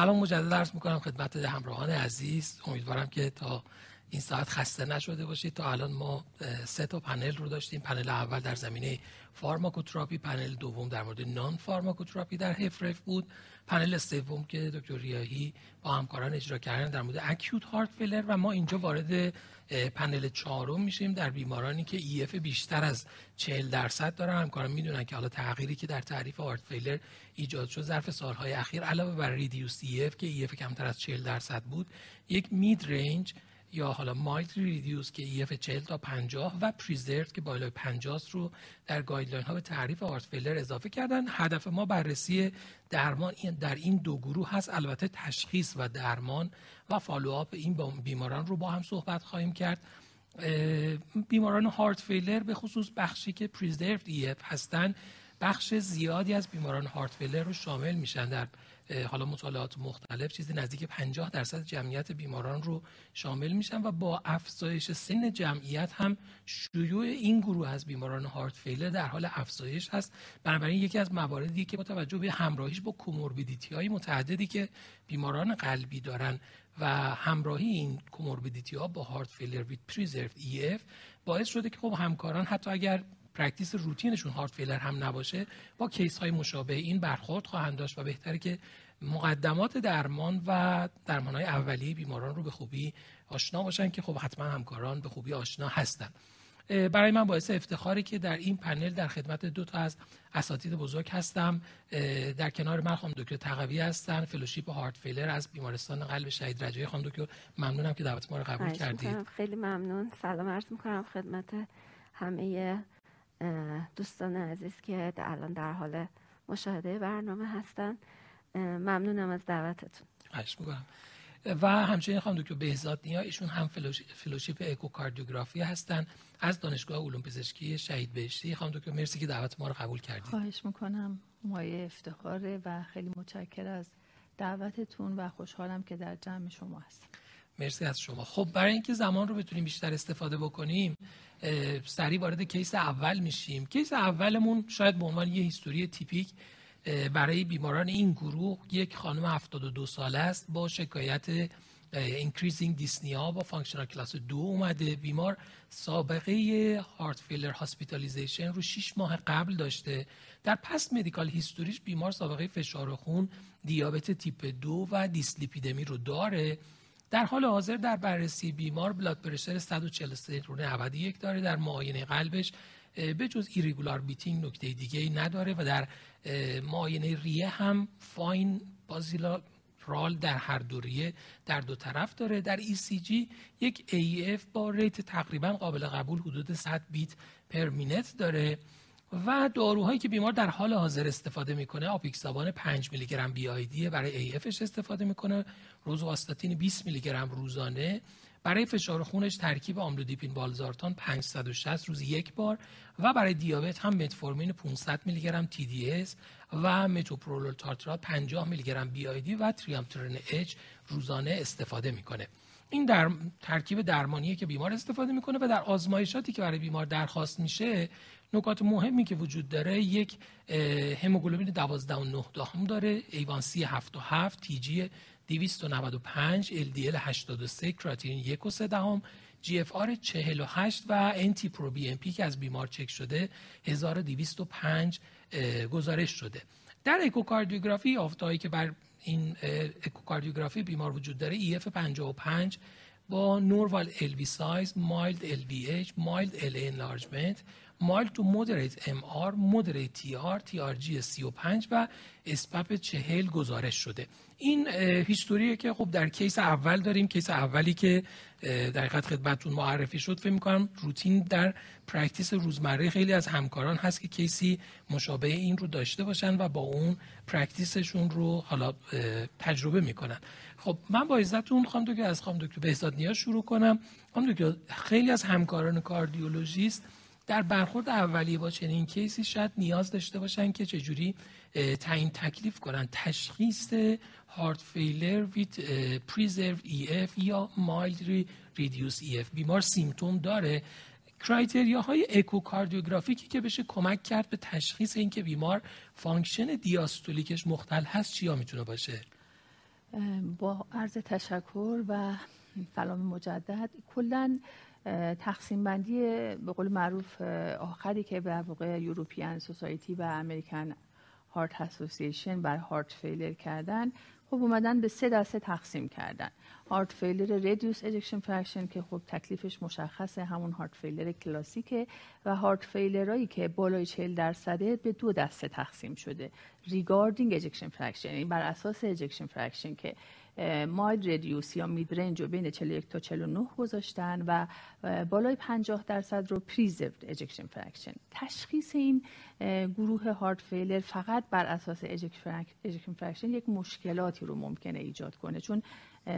سلام مجدد عرض می‌کنم خدمت همراهان عزیز. امیدوارم که تا این ساعت خسته نشده باشید. تا الان ما سه تا پنل رو داشتیم. پنل اول در زمینه pharmacotherapy پنل دوم در مورد non-pharmacotherapy در HFrEF بود. پنل سوم که دکتر ریاهی با همکاران اجرا کردن در مورد acute heart failure و ما اینجا وارد پنل چهارم میشیم در بیمارانی که EF بیشتر از 40 درصد دارن. همکاران می‌دونن که حالا تغییری که در تعریف heart failure ایجاد شد ظرف سالهای اخیر علاوه بر reduced EF که EF کمتر از 40 درصد بود یک mid-range یا حالا mildly reduced که EF 40 تا 50 و preserved که بالای 50 رو در guideline ها به تعریف heart failure اضافه کردن. هدف ما بررسی درمان در این دو گروه هست. البته تشخیص و درمان و follow-up این بیماران رو با هم صحبت خواهیم کرد. بیماران heart failure به خصوص بخشی که preserved EF هستن بخش زیادی از بیماران heart failure رو شامل میشن. در حالا مطالعات مختلف چیزی نزدیک 50 درصد جمعیت بیماران رو شامل میشن و با افزایش سن جمعیت هم شیوع این گروه از بیماران heart failure در حال افزایش هست. بنابراین یکی از مواردی که با توجه به همراهیش با comorbidity های متعددی که بیماران قلبی دارن و همراهی این comorbidity ها با heart failure with preserved EF باعث شده که خب همکاران حتی اگر practice روتینشون heart failure هم نباشه با case های مشابه این برخورد خواهند داشت و بهتره که مقدمات درمان و درمان های اولیه بیماران رو به خوبی آشنا باشن که خب حتما همکاران به خوبی آشنا هستن. برای من باعث افتخاره که در این پنل در خدمت دو تا از اساتید بزرگ هستم. در کنار من خانم دکتر تقوی هستن fellowship heart failure از بیمارستان قلب شهید رجایی. خانم دکتر ممنونم که دعوت ما رو قبول کردید. خیلی ممنون. سلام عرض می‌کنم خدمت همه دوستان عزیز که الان در حال مشاهده برنامه هستن ممنونم از دعوتتون. خواهش می‌کنم. و همچنین خانم دکتر بهزاد نیا ایشون هم فلوشیپ اکوکاردیوگرافی هستن از دانشگاه علوم پزشکی شهید بهشتی. خانم دکتر مرسی که دعوت ما رو قبول کردید. خواهش می‌کنم. مایه افتخاره و خیلی متشکر از دعوتتون و خوشحالم که در جمع شما هستم. مرسی از شما. خب برای اینکه زمان رو بتونیم بیشتر استفاده بکنیم سریع وارد case اول میشیم. case اولمون شاید به عنوان یه history تیپیک برای بیماران این گروه یک خانم 72 ساله است با شکایت increasing dyspnea با functional class دو اومده. بیمار سابقه heart failure hospitalization رو 6 ماه قبل داشته. در past medical history ش بیمار سابقه فشار خون دیابت تیپ دو و دیسلیپیدمی رو داره. در حال حاضر در بررسی بیمار blood pressure 143 روی 91 داره در معاینه قلبش به جز irregular beating نکته دیگه ای نداره و در معاینه ریه هم fine basilar rale در هر دو ریه در دو طرف داره. در ECG یک AF با rate تقریبا قابل قبول حدود 100 beat per minute داره. و داروهایی که بیمار در حال حاضر استفاده می‌کنه آپیکسابان 5 میلی گرم BID برای AF ش استفاده می‌کنه روزواستاتین 20 میلی گرم روزانه. برای فشار خونش ترکیب آملودیپین والزارتان 560 روز یک بار و برای دیابت هم متفورمین 500 میلی گرم TDS و متوپرولول تارترات 50 میلی گرم BID و تریامترن H روزانه استفاده می‌کنه. این در ترکیب درمانیه که بیمار استفاده می‌کنه و در آزمایشاتی که برای بیمار درخواست میشه نکات مهمی که وجود داره یک هموگلوبین 12.9 هم داره A1C 7.7 TG 295 LDL 83 کراتینین 1 و 3 دهم GFR 48 و انتی پرو بی ام پی که از بیمار چک شده 1205 گزارش شده. در اکوکاردیوگرافی آفتایی که بر این اکوکاردیوگرافی بیمار وجود داره EF 55 با normal LV size mild LVH mild LA enlargement mild to moderate MR moderate TR TRG 35 و SPAP 40 گزارش شده. این history ه که خب در case اول داریم. case اولی که در حقیقت خدمتتون معرفی شد فکر می‌کنم روتین در practice روزمره خیلی از همکاران هست که case ی مشابه این رو داشته باشن و با اون practice شون رو حالا تجربه می‌کنن. خب من با اجازتون خانم دکتر از خانم دکتر بهزاد نیا شروع کنم. خانم دکتر خیلی از همکاران کاردیولوژیست در برخورد اولیه با چنین case ی شاید نیاز داشته باشن که چجوری تعیین تکلیف کنن. تشخیص heart failure with preserved EF یا mildly reduced EF بیمار symptom داره. criteria های اکوکاردیوگرافیکی که بشه کمک کرد به تشخیص اینکه بیمار function دیاستولیکش مختل هست چیا می‌تونه باشه؟ با عرض تشکر و سلام مجدد. کلا تقسیم بندی به قول معروف آخری که به واقع European Society و American Heart Association بر heart failure کردن خب اومدن به سه دسته تقسیم کردن. heart failure reduced ejection fraction که خب تکلیفش مشخصه همون heart failure کلاسیکه و heart failure ایی که بالای 40 درصده به دو دسته تقسیم شده. regarding ejection fraction این بر اساس ejection fraction که mildly reduced یا mid-range رو بین 41 تا 49 گذاشتن و بالای 50 درصد رو preserved ejection fraction تشخیص این گروه heart failure فقط بر اساس ejection fraction یک مشکلاتی رو ممکنه ایجاد کنه. چون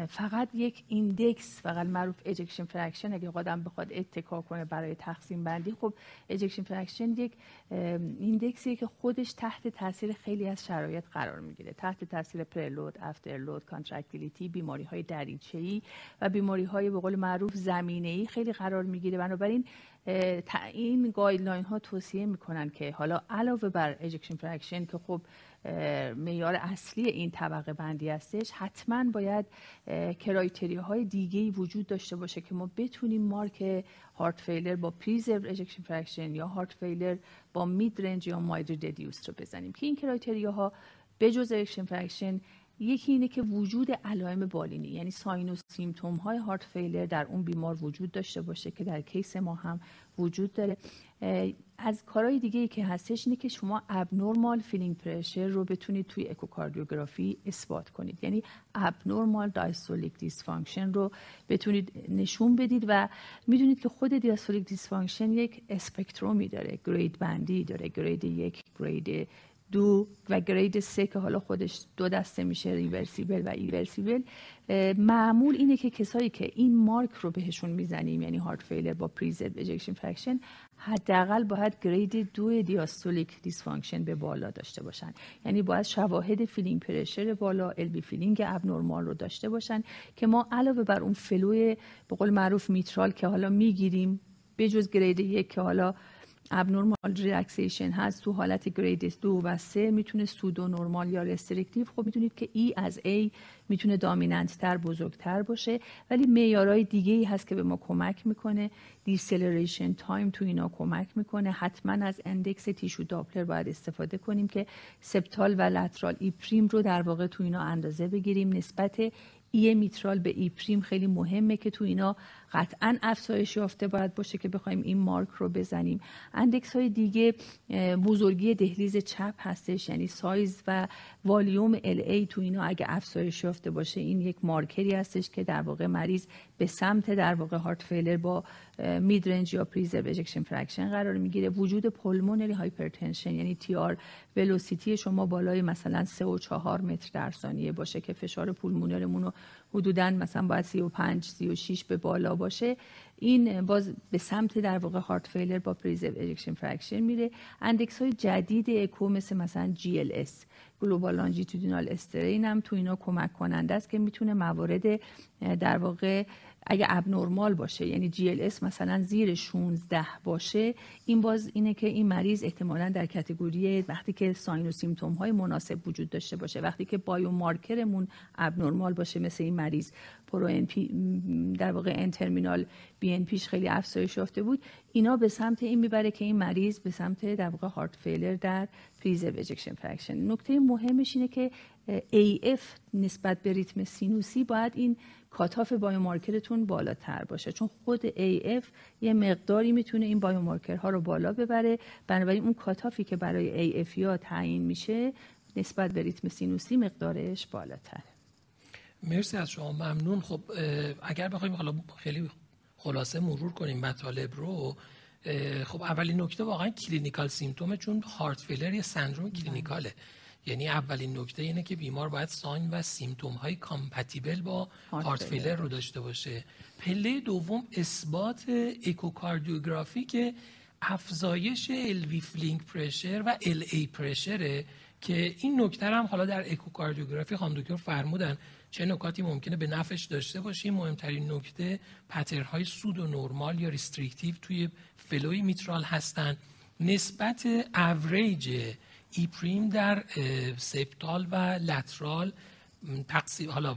فقط یک index به قول معروف ejection fraction اگه آدم بخواد اتکا کنه برای تقسیم بندی خب ejection fraction یک index یه که خودش تحت تاثیر خیلی از شرایط قرار می‌گیره. تحت تاثیر preload afterload contractility بیماری های دریچه ای و بیماری های به قول معروف زمینه ای خیلی قرار می‌گیره. بنابراین این guideline ها توصیه می‌کنن که حالا علاوه بر ejection fraction که خب معیار اصلی این طبقه بندی هستش. حتما باید criteria های دیگه وجود داشته باشه که ما بتونیم مارک heart failure با preserved ejection fraction یا heart failure با mid-range یا mildly reduced رو بزنیم. که این criteria ها به جز ejection fraction یکی اینه که وجود علائم بالینی یعنی sign و symptom های heart failure در اون بیمار وجود داشته باشه که در case ما هم وجود داره. از کارهای دیگه ای که هستش اینه که شما abnormal filling pressure رو بتونید توی اکوکاردیوگرافی اثبات کنید. یعنی abnormal diastolic dysfunction رو بتونید نشون بدید و می‌دونید که خود diastolic dysfunction یک spectrum ی داره grade بندی داره grade یک grade دو و grade سه که حالا خودش دو دسته میشه reversible و irreversible. معمول اینه که کسایی که این مارک رو بهشون می‌زنیم یعنی heart failure با preserved ejection fraction حداقل باید grade دو diastolic dysfunction به بالا داشته باشن. یعنی باید شواهد filling pressure بالا LV filling abnormal رو داشته باشن که ما علاوه بر اون flow ی به قول معروف میترال که حالا می‌گیریم بجز grade یک که حالا abnormal relaxation هست تو حالت grade دو و سه می‌تونه pseudonormal یا restrictive خب می‌تونید که E از A می‌تونه dominant تر بزرگتر باشه. ولی معیارهای دیگه ای هست که به ما کمک می‌کنه. deceleration time تو اینا کمک می‌کنه. حتما از index tissue Doppler باید استفاده کنیم که septal و lateral E prime رو در واقع تو اینا اندازه بگیریم. نسبت E میترال به E prime خیلی مهمه که تو اینا قطعا افزایش یافته باید باشه که بخوایم این مارک رو بزنیم. index های دیگه بزرگی دهلیز چپ هستش یعنی سایز و volume LA تو اینا اگه افزایش یافته باشه این یک مارکری هستش که در واقع مریض به سمت در واقع heart failure با mid-range یا preserved ejection fraction قرار می‌گیره. وجود pulmonary hypertension یعنی TR velocity شما بالای مثلا 3 و 4 متر در ثانیه باشه که فشار pulmonary مون رو حدودا مثلا باید 35 36 به بالا باشه. این باز به سمت در واقع heart failure با preserved ejection fraction میره. index های جدید اکو مثل مثلا اس global longitudinal strain هم تو اینا کمک کننده است که می‌تونه موارد در واقع اگه abnormal باشه یعنی GLS مثلا زیر 16 باشه این باز اینه که این مریض احتمالا در category وقتی که sign و symptom های مناسب وجود داشته باشه. وقتی که biomarker مون abnormal باشه مثل این مریض. pro در واقع N-terminal BNP ش خیلی افزایش یافته بود. اینا به سمت این می‌بره که این مریض به سمت در واقع heart failure در preserved ejection fraction نکته مهمش اینه که AF نسبت به ریتم سینوسی باید این cutoff biomarker تون بالاتر باشه. چون خود AF یه مقداری می‌تونه این ها رو بالا ببره. بنابراین اون cutoff ی که برای AF یا تعیین میشه نسبت به ریتم سینوسی مقدارش بالاتره مرسی از شما. ممنون. خب اگر بخوایم حالا خیلی خلاصه مرور کنیم مطالب رو خب اولین نکته واقعا clinical symptom ه چون heart failure یه سندروم clinical ه. یعنی اولین نکته اینه که بیمار باید sign و symptom های compatible با heart failure رو داشته باشه. پله دوم اثبات اکوکاردیوگرافی که افزایش LV filling pressure و LA pressure ه که این نکته هم حالا در اکوکاردیوگرافی خانم دکتر فرمودن. چه نکاتی ممکنه به نفش داشته باشیم؟ مهمترین نکته pattern های pseudonormal یا restrictive توی flow ی mitral هستن. نسبت average E prime در septal و lateral تقسیم حالا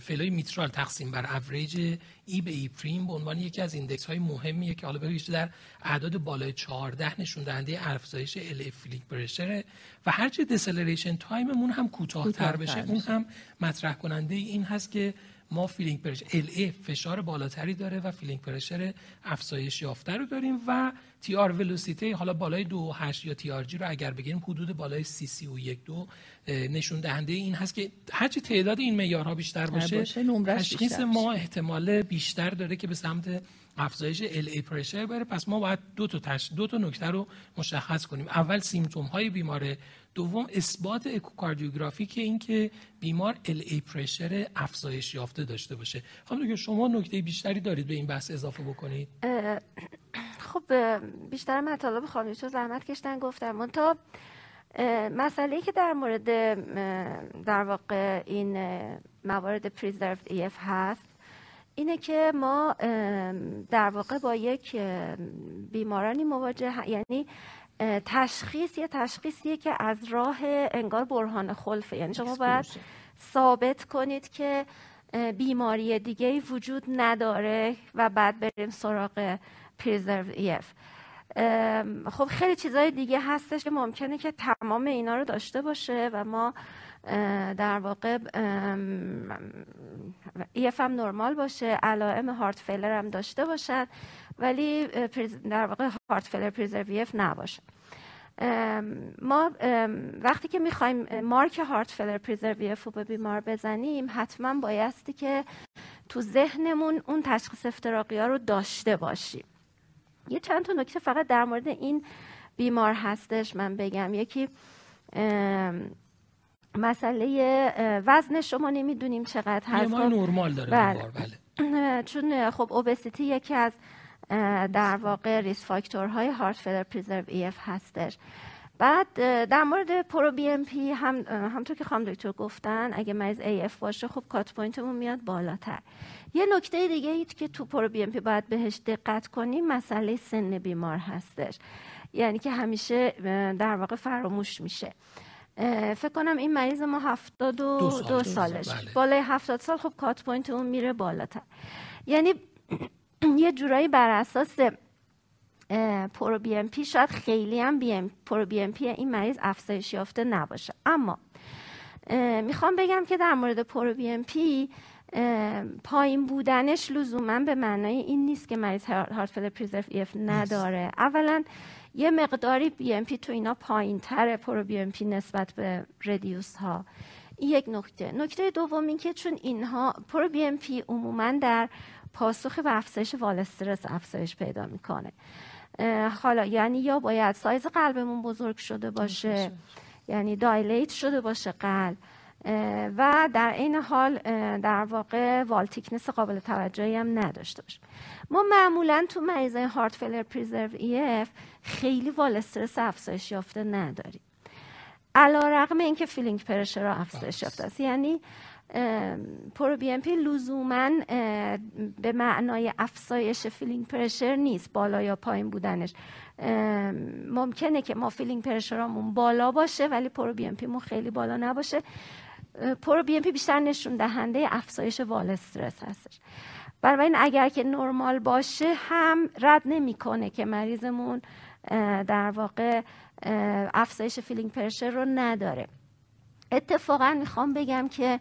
flow ی mitral تقسیم بر average E به E prime به عنوان یکی از index های مهمیه که حالا به در اعداد بالای 14 نشون دهنده افزایش LV filling pressure و هرچی deceleration time مون هم کوتاه‌تر بشه. اون هم مطرح کننده این هست که ما filling pressure LV فشار بالاتری داره و filling pressure افزایش یافته رو داریم و TR velocity حالا بالای 2.8 یا TRG رو اگر بگیریم حدود بالای سی سی و یک دو نشون دهنده این هست که هرچی تعداد این معیارها بیشتر باشه, تشخیص ما احتمال بیشتر داره که به سمت افزایش ال ای پرشر بره. پس ما باید دو تا تش... دو تا نکته رو مشخص کنیم. اول سیمتوم های بیمار دوم اثبات اکوکاردیوگرافی که اینکه بیمار ال ای پرشر افزایش یافته داشته باشه. خب شما نکته بیشتری دارید به این بحث اضافه بکنید؟ خب بیشتر مطالب خانم چون زحمت کشتن گفتم. تا مسئله که در مورد در واقع این موارد پریزرفد ایف هست اینه که ما در واقع با یک بیمارانی مواجه یعنی تشخیص یه تشخیصیه که از راه انگار برهان خلفه. یعنی شما باید ثابت کنید که بیماری دیگه وجود نداره و بعد بریم سراغ پریزرو ایف خب خیلی چیزهای دیگه هستش که ممکنه که تمام اینا رو داشته باشه و ما در واقع EF هم نرمال باشه علائم heart failure هم داشته باشد ولی در واقع heart failure preserved EF نباشه ما وقتی که می‌خوایم mark heart failure preserved EF رو به بیمار بزنیم حتما بایستی که تو ذهنمون اون تشخیص افتراقی ها رو داشته باشیم یه چند تا نکته فقط در مورد این بیمار هستش من بگم یکی مسئله وزن شما نمی‌دونیم چقدر هست نرمال داره بله. بله. چون خب obesity یکی از در واقع risk factor های heart failure preserved EF هستش. بعد در مورد proBNP هم همطور که خانم دکتر گفتن اگه مریض AF باشه خب cut point مون میاد بالاتر. یه نکته دیگه ای که تو proBNP باید بهش دقت کنیم مسئله سن بیمار هستش. یعنی که همیشه در واقع فراموش میشه. فکر کنم این مریض ما هفتاد و دو, دو سالش. بله. بالای هفتاد سال خب cut point اون میره بالاتر. یعنی یه جورایی بر اساس پرو بی ام پی شاید خیلی هم بی ام پرو بی ام پی این مریض افزایش یافته نباشه. اما می‌خوام بگم که در مورد proBNP پایین بودنش لزوما به معنای این نیست که مریض heart failure preserved EF نداره. اولا یه مقداری BNP تو اینا پایین تره proBNP نسبت به reduced ها این یک نکته. نکته دوم این که چون اینها proBNP عموما در پاسخ به افزایش wall stress افزایش پیدا می‌کنه. حالا یعنی یا باید سایز قلبمون بزرگ شده باشه یعنی dilate شده باشه قلب و در این حال در واقع wall thickness قابل توجهی هم نداشته باشه. ما معمولا تو مریضای heart failure preserved EF خیلی wall stress افزایش یافته نداریم. علی‌رغم اینکه filling pressure افزایش یافته است. یعنی proBNP لزوما به معنای افزایش filling pressure نیست بالا یا پایین بودنش. ممکنه که ما filling pressure مون بالا باشه ولی proBNP خیلی بالا نباشه. proBNP بیشتر نشون دهنده افزایش wall stress هستش. بنابراین اگر که نرمال باشه هم رد نمی‌کنه که مریضمون در واقع افزایش filling pressure رو نداره. اتفاقا می‌خوام بگم که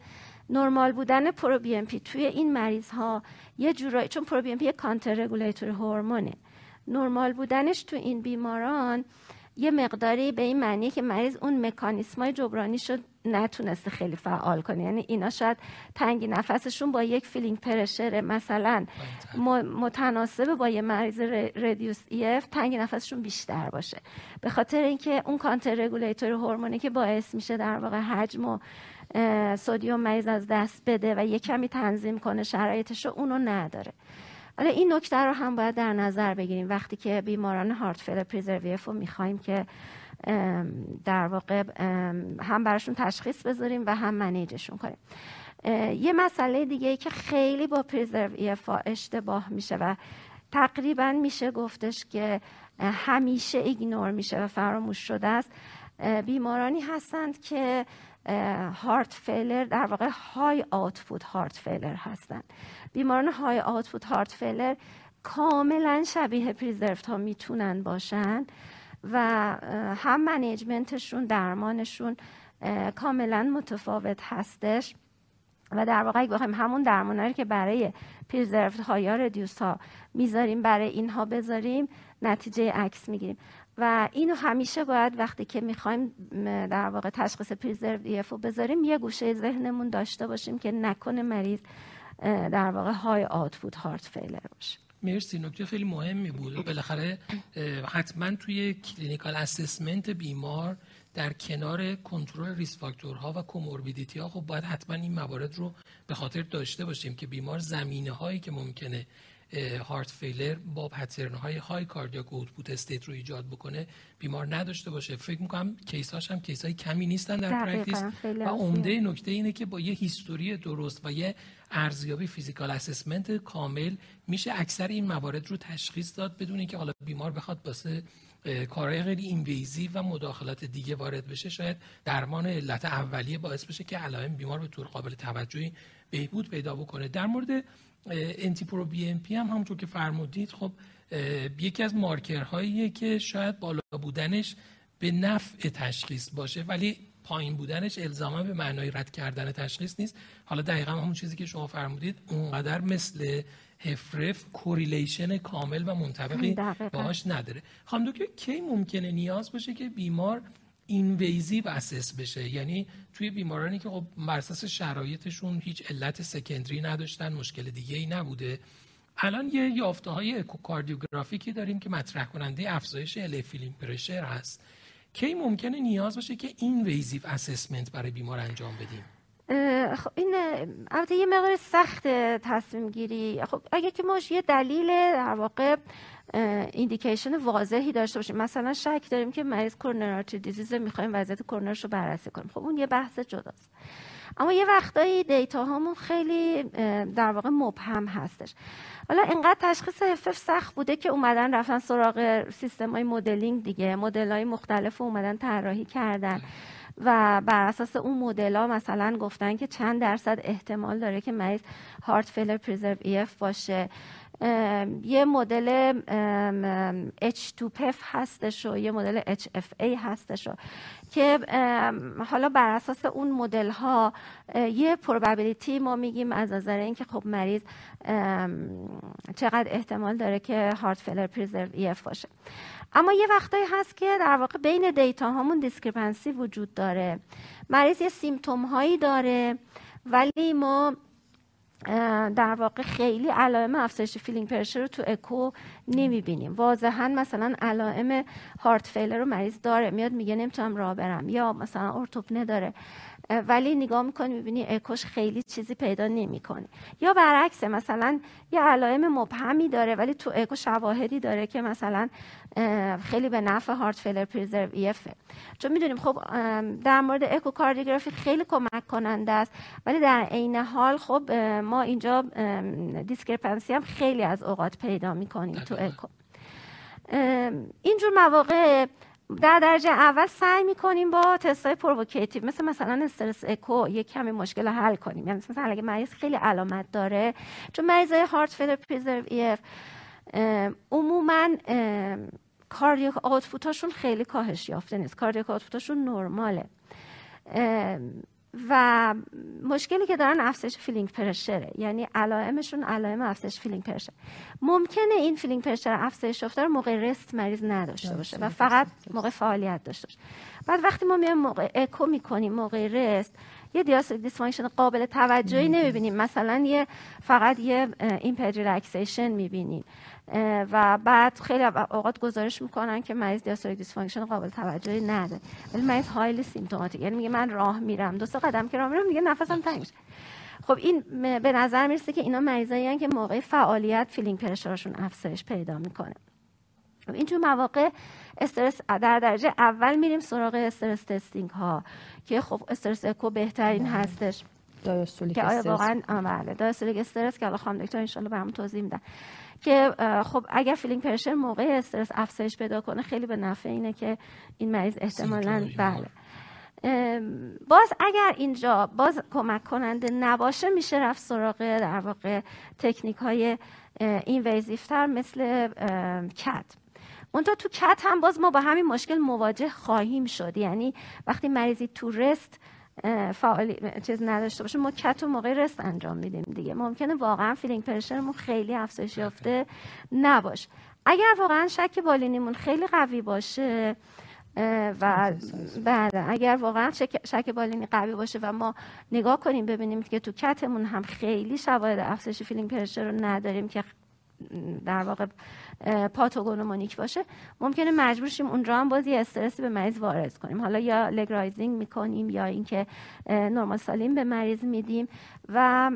نرمال بودن proBNP توی این مریض ها یه جورایی چون proBNP counter regulator هورمونه. نرمال بودنش تو این بیماران یه مقداری به این معنی که مریض اون مکانیسمای جبرانی شد نتونسته خیلی فعال کنه. یعنی اینا شاید تنگی نفسشون با یک filling pressure مثلا متناسب با یه مریض reduced EF تنگی نفسشون بیشتر باشه. به خاطر اینکه اون counter regulator هورمونی که باعث میشه در واقع حجم و sodium مریض از دست بده و یه کمی تنظیم کنه شرایطش رو اونو نداره. حالا این نکته رو هم باید در نظر بگیریم. وقتی که بیماران heart failure preserved EF رو می‌خوایم که در واقع هم براشون تشخیص بذاریم و هم manage شون کنیم. یه مسئله دیگه ای که خیلی با preserved EF ا اشتباه میشه و تقریبا میشه گفتش که همیشه ignore میشه و فراموش شده است. بیمارانی هستند که heart failure در واقع high output heart failure هستن. بیماران high output heart failure کاملا شبیه preserved ها می‌تونن باشن و هم منیجمنتشون درمانشون کاملا متفاوت هستش. و در واقع اگه بخوایم همون درمانهایی که برای پریزرفت ها یا ردیوس ها می‌ذاریم برای اینها بذاریم نتیجه عکس می‌گیریم. و اینو همیشه باید وقتی که می‌خوایم در واقع تشخیص پریزرو ایف رو بذاریم یه گوشه ذهنمون داشته باشیم که نکنه مریض در واقع های آتفود هارت فیلر باشه. مرسی نکته خیلی مهمی بود. بالاخره حتما توی clinical assessment بیمار در کنار کنترل risk factor ها و comorbidity ها خب باید حتما این موارد رو به خاطر داشته باشیم که بیمار زمینه هایی که ممکنه heart failure با pattern های high cardiac output state رو ایجاد بکنه بیمار نداشته باشه. فکر می‌کنم case هاش هم case های کمی نیستن در practice و عمده نکته اینه که با یه history درست و یه ارزیابی physical assessment کامل میشه اکثر این موارد رو تشخیص داد بدون اینکه حالا بیمار بخواد واسه کارهای خیلی invasive و مداخلات دیگه وارد بشه شاید درمان علت اولیه باعث بشه که علائم بیمار به طور قابل توجهی بهبود پیدا بکنه. در مورد انتی پرو بی ام پی هم همونطور که فرمودید خب یکی از مارکرهاییه که شاید بالا بودنش به نفع تشخیص باشه ولی پایین بودنش الزاما به معنای رد کردن تشخیص نیست. حالا دقیقا همون چیزی که شما فرمودید اونقدر مثل HFrEF correlation کامل و منطبقی باهاش نداره. خانم دکتر کی ممکنه نیاز باشه که بیمار invasive assess بشه. یعنی توی بیمارانی که خب بر اساس شرایطشون هیچ علت secondary نداشتن مشکل دیگه ای نبوده. الان یه یافته های echocardiographic ی داریم که مطرح کننده افزایش LV filling pressure هست. کی ممکنه نیاز باشه که invasive assessment برای بیمار انجام بدیم؟ خب این البته یه مقدار سخت تصمیم گیری خب اگه که ما یه دلیل در واقع indication واضحی داشته باشیم. مثلا شک داریم که مریض coronary disease می‌خوایم وضعیت کورنرش رو بررسی کنیم. خب اون یه بحث جداست. اما یه وقتایی data هامون خیلی در واقع مبهم هستش. حالا اینقدر تشخیص HFpEF سخت بوده که اومدن رفتن سراغ سیستم های مدلینگ دیگه. مدل های مختلف اومدن طراحی کردن. و بر اساس اون مدل ها مثلا گفتن که چند درصد احتمال داره که مریض heart failure preserved EF باشه. یه مدل H2FPEF هستش و یه مدل HFA هستش و که حالا بر اساس اون مدل ها یه probability ما میگیم از نظر اینکه خب مریض چقدر احتمال داره که heart failure preserved EF باشه. اما یه وقتایی هست که در واقع بین data هامون discrepancy وجود داره. مریض یه symptom هایی داره ولی ما در واقع خیلی علائم افزایش filling pressure رو تو اکو نمی‌بینیم. واضحا مثلا علائم heart failure رو مریض داره میاد میگه نمی‌تونم راه برم یا مثلا orthopnea داره. ولی نگاه می‌کنی می‌بینی اکوش خیلی چیزی پیدا نمی‌کنه یا برعکس مثلا یه علائم مبهمی داره ولی تو اکو شواهدی داره که مثلا خیلی به نفع heart failure preserved EF ه چون می‌دونیم خب در مورد اکوکاردیوگرافی خیلی کمک کننده است ولی در عین حال خب ما اینجا discrepancy هم خیلی از اوقات پیدا می‌کنیم تو اکو. اینجور مواقع در درجه اول سعی می‌کنیم با های provocative مثل مثلا stress echo یک کمی مشکل حل کنیم. یعنی مثلا اگه مریض خیلی علامت داره چون مریض heart failure preserved EF عموما cardiac output اشون خیلی کاهش یافته نیست. cardiac output اشون نرماله. و مشکلی که دارن افزایش filling pressure ه یعنی علائمشون علائم افزایش filling pressure ممکنه این filling pressure افزایش رو موقع rest مریض نداشته باشه و فقط موقع فعالیت داشته باشه. بعد وقتی ما میایم موقع اکو می‌کنیم موقع rest یه dysfunction قابل توجهی نمی‌بینیم. مثلا یه فقط یه impaired relaxation می‌بینیم. و بعد خیلی اوقات گزارش می‌کنن که مریض diastolic dysfunction قابل توجهی نداره. ولی مریض highly symptomatic یعنی میگه من راه میرم. دو سه قدم که راه میرم میگه نفسم تنگ میشه. خب این به نظر می‌رسه که اینا مریضایی که موقع فعالیت filling pressure شون افزایش پیدا می‌کنه. اینجور مواقع استرس در درجه اول میریم سراغ stress testing ها که خب stress echo بهترین بله. هستش. که آیا واقعا بله. diastolic stress که حالا خانم دکتر ان برام توضیح میدن. که خب اگر filling pressure موقع استرس افزایش پیدا کنه خیلی به نفع اینه که این مریض احتمالاً بله. باز اگر اینجا باز کمک کننده نباشه میشه رفت سراغ در واقع تکنیک های invasive مثل cath. اونتا تو cath هم باز ما با همین مشکل مواجه خواهیم شد. یعنی وقتی مریضی تو rest فعالی چیز نداشته باشه ما cath و موقع rest انجام میدیم دیگه. ممکنه واقعا filling pressure مون خیلی افزایش یافته نباش. اگر واقعا شک بالینیمون خیلی قوی باشه و بعد اگر واقعا شک بالینی قوی باشه و ما نگاه کنیم ببینیم که تو cath مون هم خیلی شواهد افزایش filling pressure رو نداریم که در واقع pathognomonic باشه. ممکنه مجبور شیم اونجا هم باز یه استرسی به مریض وارد کنیم. حالا یا leg raising می‌کنیم یا اینکه normal saline به مریض میدیم و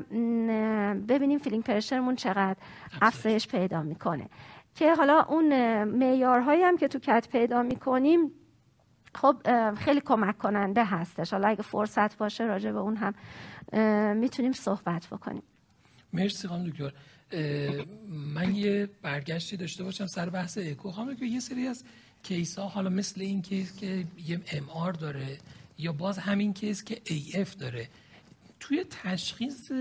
ببینیم filling pressure مون چقدر افزایش. پیدا می‌کنه. که حالا اون معیارهایی هم که تو cath پیدا می‌کنیم خب خیلی کمک کننده هستش. حالا اگه فرصت باشه راجع به اون هم می‌تونیم صحبت بکنیم. مرسی خانم دکتر. من یه برگشتی داشته باشم سر بحث اکو. خانم که یه سری از case ها حالا مثل این case که یه MR داره یا باز همین case که AF داره توی تشخیص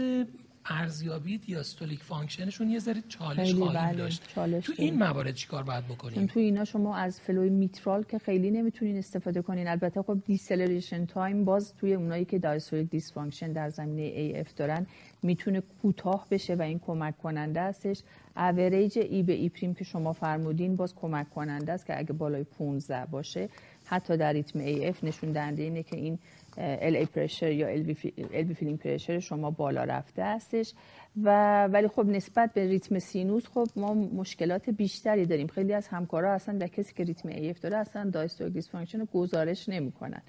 ارزیابی diastolic function شون یه ذره چالش خواهیم بله. داشت. چالش تو این موارد چیکار باید بکنیم؟ تو اینا شما از flow ی میترال که خیلی نمی‌تونین استفاده کنین البته خب deceleration time باز توی اونایی که diastolic dysfunction در زمینه AF دارن می‌تونه کوتاه بشه و این کمک کننده استش. average E به E prime که شما فرمودین باز کمک کننده است که اگه بالای 15 باشه حتی در ریتم AF نشون دهنده اینه که این LA pressure یا LV filling pressure شما بالا رفته هستش. و ولی خب نسبت به ریتم سینوس خب ما مشکلات بیشتری داریم. خیلی از همکارا اصلا در کسی که ریتم AF داره اصلا diastolic dysfunction رو گزارش نمی‌کنن.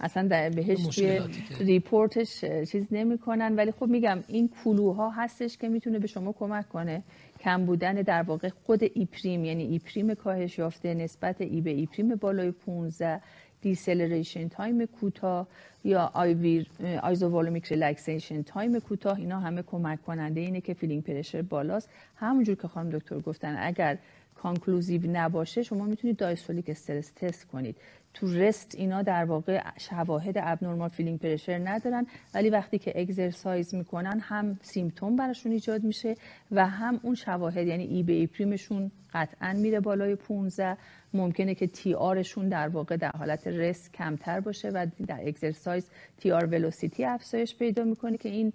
اصلا در بهش توی report ش چیز نمی‌کنن. ولی خب میگم این clue ها هستش که می‌تونه به شما کمک کنه. کم بودن در واقع خود E prime یعنی E prime کاهش یافته نسبت E به E prime بالای 15 deceleration time کوتاه یا isovolumic relaxation time کوتاه اینا همه کمک کننده اینه که filling pressure بالاست. همونجور که خانم دکتر گفتن اگر conclusive نباشه شما می‌تونید diastolic stress test کنید. تو rest اینا در واقع شواهد abnormal filling pressure ندارن ولی وقتی که exercise می‌کنن هم symptom براشون ایجاد میشه و هم اون شواهد یعنی E به E prime شون قطعا میره بالای 15 ممکنه که TR شون در واقع در حالت rest کمتر باشه و در exercise ، TR velocity افزایش پیدا می‌کنه که این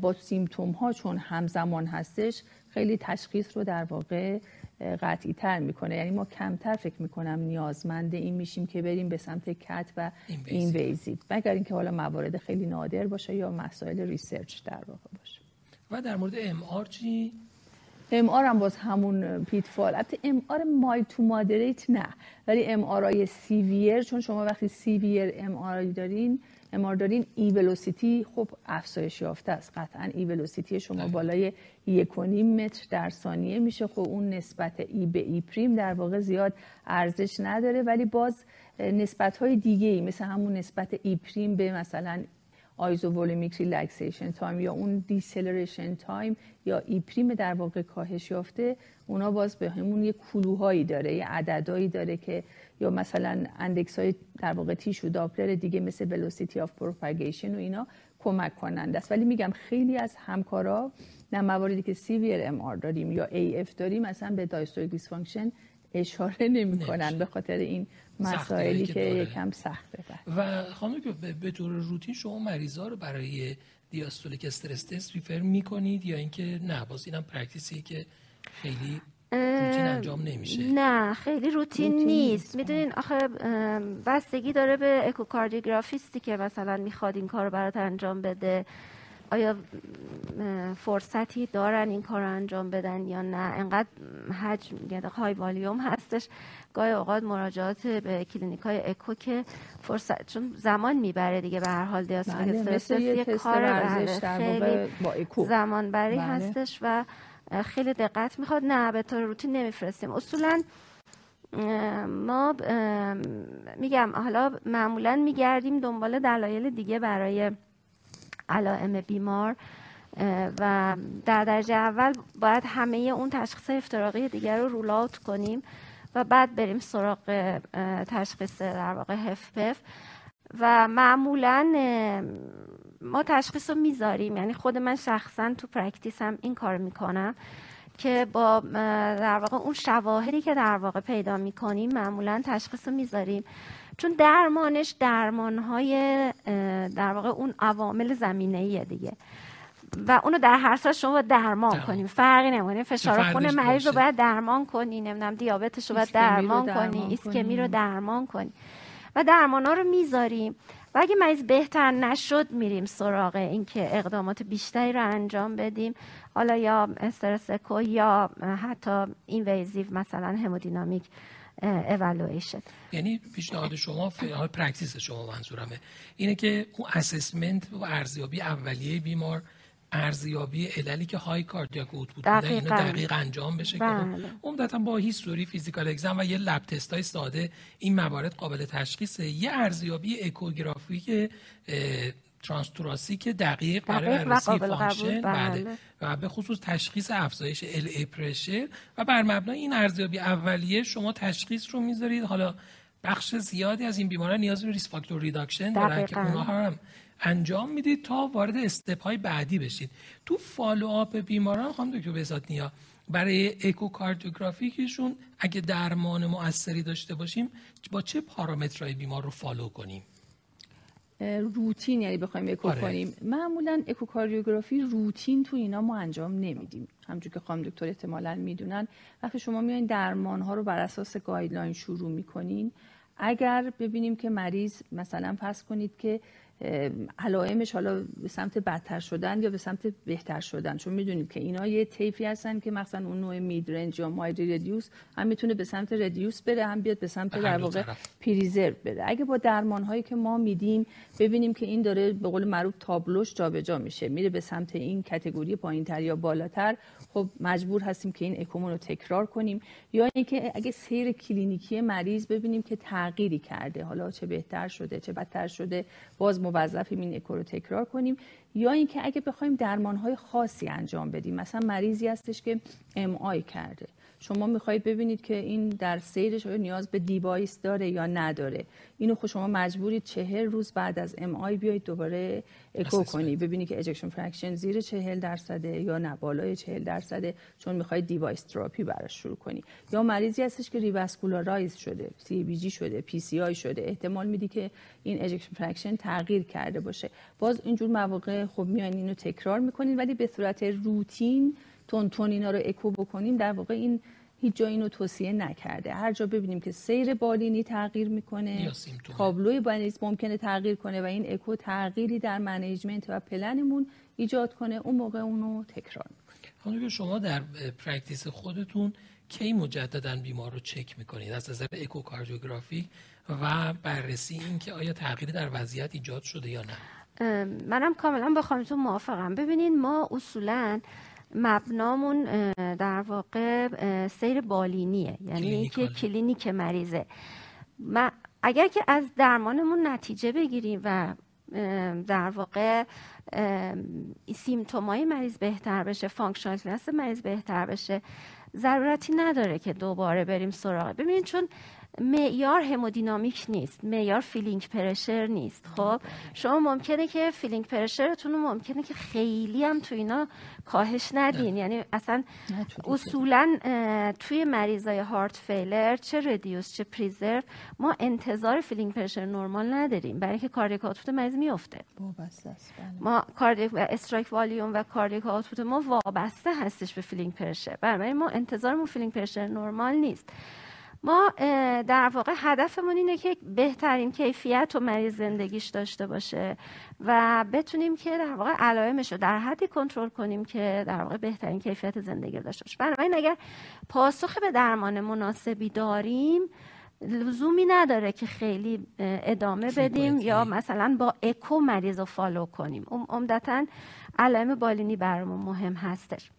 با symptom ها چون همزمان هستش خیلی تشخیص رو در واقع قطعی تر می‌کنه. یعنی ما کمتر فکر می‌کنم نیازمند این میشیم که بریم به سمت cath و invasive مگر اینکه حالا موارد خیلی نادر باشه یا مسائل research در واقع باشه. و در مورد MR چی؟ MR هم باز همون pitfall البته MR mild to moderate نه. ولی MR های severe چون شما وقتی severe MR دارین دارین E velocity خب افزایش یافته است. قطعا E velocity شما. بالای یک متر در ثانیه میشه. خب اون نسبت E به E prime در واقع زیاد ارزش نداره. ولی باز نسبت های دیگه ای مثل همون نسبت E prime به مثلا isovolumic relaxation time یا اون deceleration time یا E prime در واقع کاهش یافته اونا باز به همون یه clue هایی داره یه عددهایی داره که یا مثلا index های در واقع tissue Doppler دیگه مثل velocity of propagation و اینا کمک کننده است. ولی میگم خیلی از همکارا در مواردی که severe MR داریم یا AF داریم مثلا به diastolic dysfunction اشاره نمی‌کنن به خاطر این مسائلی که, یکم سخته و خانم که به طور روتین شما مریضا رو برای diastolic stress test refer می‌کنید یا اینکه نه؟ باز اینم practice ی که خیلی روتین انجام نمیشه. نه خیلی روتین, نیست. می‌دونین آخه بستگی داره به اکوکاردیوگرافیستی که مثلا می‌خواد این کار برات انجام بده. آیا فرصتی دارن این کار رو انجام بدن یا نه؟ انقدر حجم یعنی high volume هستش. گاهی اوقات مراجعات به کلینیک های اکو که فرصت چون زمان می‌بره دیگه به هر حال diastolic stress بله، یه کار خیلی با اکو. زمان بری بله. هستش و خیلی دقت می‌خواد. نه به طور روتین نمیفرستیم. اصولا ما میگم حالا معمولا میگردیم دنبال دلایل دیگه برای علائم بیمار و در درجه اول باید همه اون تشخیص افتراقی دیگر رو rule کنیم و بعد بریم سراغ تشخیص در واقع HFpEF و معمولا ما تشخیص رو می‌ذاریم. یعنی خود من شخصا تو practice هم این کار می‌کنم که با در واقع اون شواهدی که در واقع پیدا می‌کنیم معمولا تشخیص رو می‌ذاریم. چون درمانش درمانهای در واقع اون عوامل زمینه دیگه. و اونو در هر سال شما باید درمان کنیم فرقی نمی‌کنه. فشار خون مریض رو باید درمان کنی. نمی‌دونم دیابتش رو باید درمان, درمان کنی ایسکمی رو درمان کنی. و درمان ها رو می‌ذاریم و اگه مریض بهتر نشد میریم سراغ اینکه اقدامات بیشتری رو انجام بدیم. حالا یا stress echo یا حتی invasive مثلا hemodynamic. evaluation یعنی پیشنهاد شما practice شما منظورمه. اینه که اون assessment و ارزیابی اولیه بیمار ارزیابی علل high cardiac output اینو دقیق انجام بشه بله. که عمدتا با history physical exam و یه lab test های ساده این موارد قابل تشخیصه. یه ارزیابی echographic transthoracic دقیق برای بررسی function. بله. بله. و به خصوص تشخیص افزایش LA pressure و بر مبنای این ارزیابی اولیه شما تشخیص رو می‌ذارید. حالا بخش زیادی از این بیماران نیاز به risk factor reduction دارن که اونها هم انجام می‌دید تا وارد step های بعدی بشید. تو follow up بیماران خانم دکتر بهزاد نیا برای echocardiographic شون اگه درمان مؤثری داشته باشیم با چه پارامترهای بیمار رو follow کنیم؟ روتین یعنی بخوایم اکو آره. کنیم معمولا اکوکاردیوگرافی روتین تو اینا ما انجام نمیدیم همونجور که خانم دکتر احتمالا می‌دونن وقتی شما میایین درمان ها رو بر اساس guideline شروع می‌کنین اگر ببینیم که مریض مثلا فرض کنید که علائمش حالا به سمت بدتر شدن یا به سمت بهتر شدن؟ چون می‌دونیم که اینا یه تیفی هستن که مثلا اون نوع mid range یا mildly reduced هم می‌تونه به سمت ردیوس بره هم بیاد به سمت در واقع پریزر بره. اگه با درمان هایی که ما میدیم ببینیم که این داره به قول معروف تابلوش جابجا میشه میره به سمت این کتگوری پایینتر یا بالاتر خب مجبور هستیم که این اکومون رو تکرار کنیم. یا اینکه اگه سیر کلینیکی مریض ببینیم که تغییری کرده حالا چه بهتر شده چه بدتر شده باز موظفیم این اکو رو تکرار کنیم. یا اینکه اگه بخوایم درمانهای خاصی انجام بدیم. مثلا مریضی هستش که MI کرده. شما می‌خواهید ببینید که این در سیرش نیاز به device داره یا نداره. اینو خود شما مجبورید چهل روز بعد از MI بیایید دوباره اکو کنی. ببینید که ejection fraction زیر چهل درصده یا نه بالای چهل درصده چون می‌خواید device therapy براش شروع کنی. یا مریضی هستش که revascularize شده CABG شده PCI شده. احتمال میدی که این ejection fraction تغییر کرده باشه. باز اینجور مواقع خب میان اینو تکرار می‌کنید ولی به صورت روتین تون تون اینا رو اکو بکنیم در واقع این هیچ جا اینو توصیه نکرده. هر جا ببینیم که سیر بالینی تغییر می‌کنه تابلوی بالینی ممکنه تغییر کنه و این اکو تغییری در management و پلنمون ایجاد کنه. اون موقع اونو تکرار می‌کنه. که شما در practice خودتون کی مجددا بیمار رو چک می‌کنید؟ از نظر اکوکاردیوگرافی و بررسی این که آیا تغییری در وضعیت ایجاد شده یا نه؟ منم کاملا با خانمتون موافقم. ببینین ما اصولا مبنامون در واقع سیر بالینیه. یعنی اینکه کلینیک مریضه. اگر که از درمانمون نتیجه بگیریم و در واقع symptom ای مریض بهتر بشه functional class مریض بهتر بشه ضرورتی نداره که دوباره بریم سراغ. ببینید چون معیار همودینامیک نیست معیار filling pressure نیست. خب شما ممکنه که filling pressure تون رو ممکنه که خیلی هم تو اینا کاهش ندین. یعنی اصلا اصولا توی مریضای heart failure چه reduced چه preserved ما انتظار filling pressure نرمال نداریم. برای اینکه cardiac output مریض میفته بله. ما cardiac و stroke volume و cardiac output ما وابسته هستش به filling pressure. برای ما انتظارمون filling pressure نرمال نیست. ما در واقع هدفمون اینه که بهترین کیفیت و مریض زندگیش داشته باشه و بتونیم که در واقع علائمش رو در حدی کنترل کنیم که در واقع بهترین کیفیت زندگی داشته باشه. بنابراین اگر پاسخ به درمان مناسبی داریم لزومی نداره که خیلی ادامه بدیم یا مثلا با اکو مریض رو فالو کنیم. عمدتا علائم بالینی برامون مهم هستش.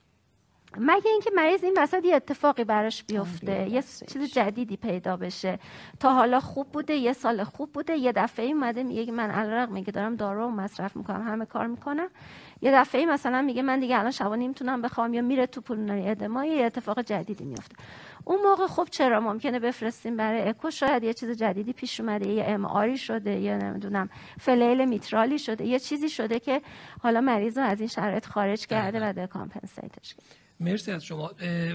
مگه اینکه مریض این وسط یه اتفاقی براش بیفته؟ یه چیز جدیدی پیدا بشه. تا حالا خوب بوده یه سال خوب بوده یه دفعه اومده میگه من الان میگه دارم دارو مصرف می‌کنم همه کار می‌کنم. یه دفعه مثلا میگه من دیگه الان شبا نمی‌تونم بخوام یا میره تو پولمونری ادما یه اتفاق جدیدی میفته. اون موقع خب چرا ممکنه بفرستیم برای اکو؟ شاید یه چیز جدیدی پیش اومده یه ام آری شده یا نمی‌دونم فلیل میترالی شده یه چیزی شده که حالا مریض رو از این شرایط خارج کرده و دکامپنسیتش کرده مرسی از شما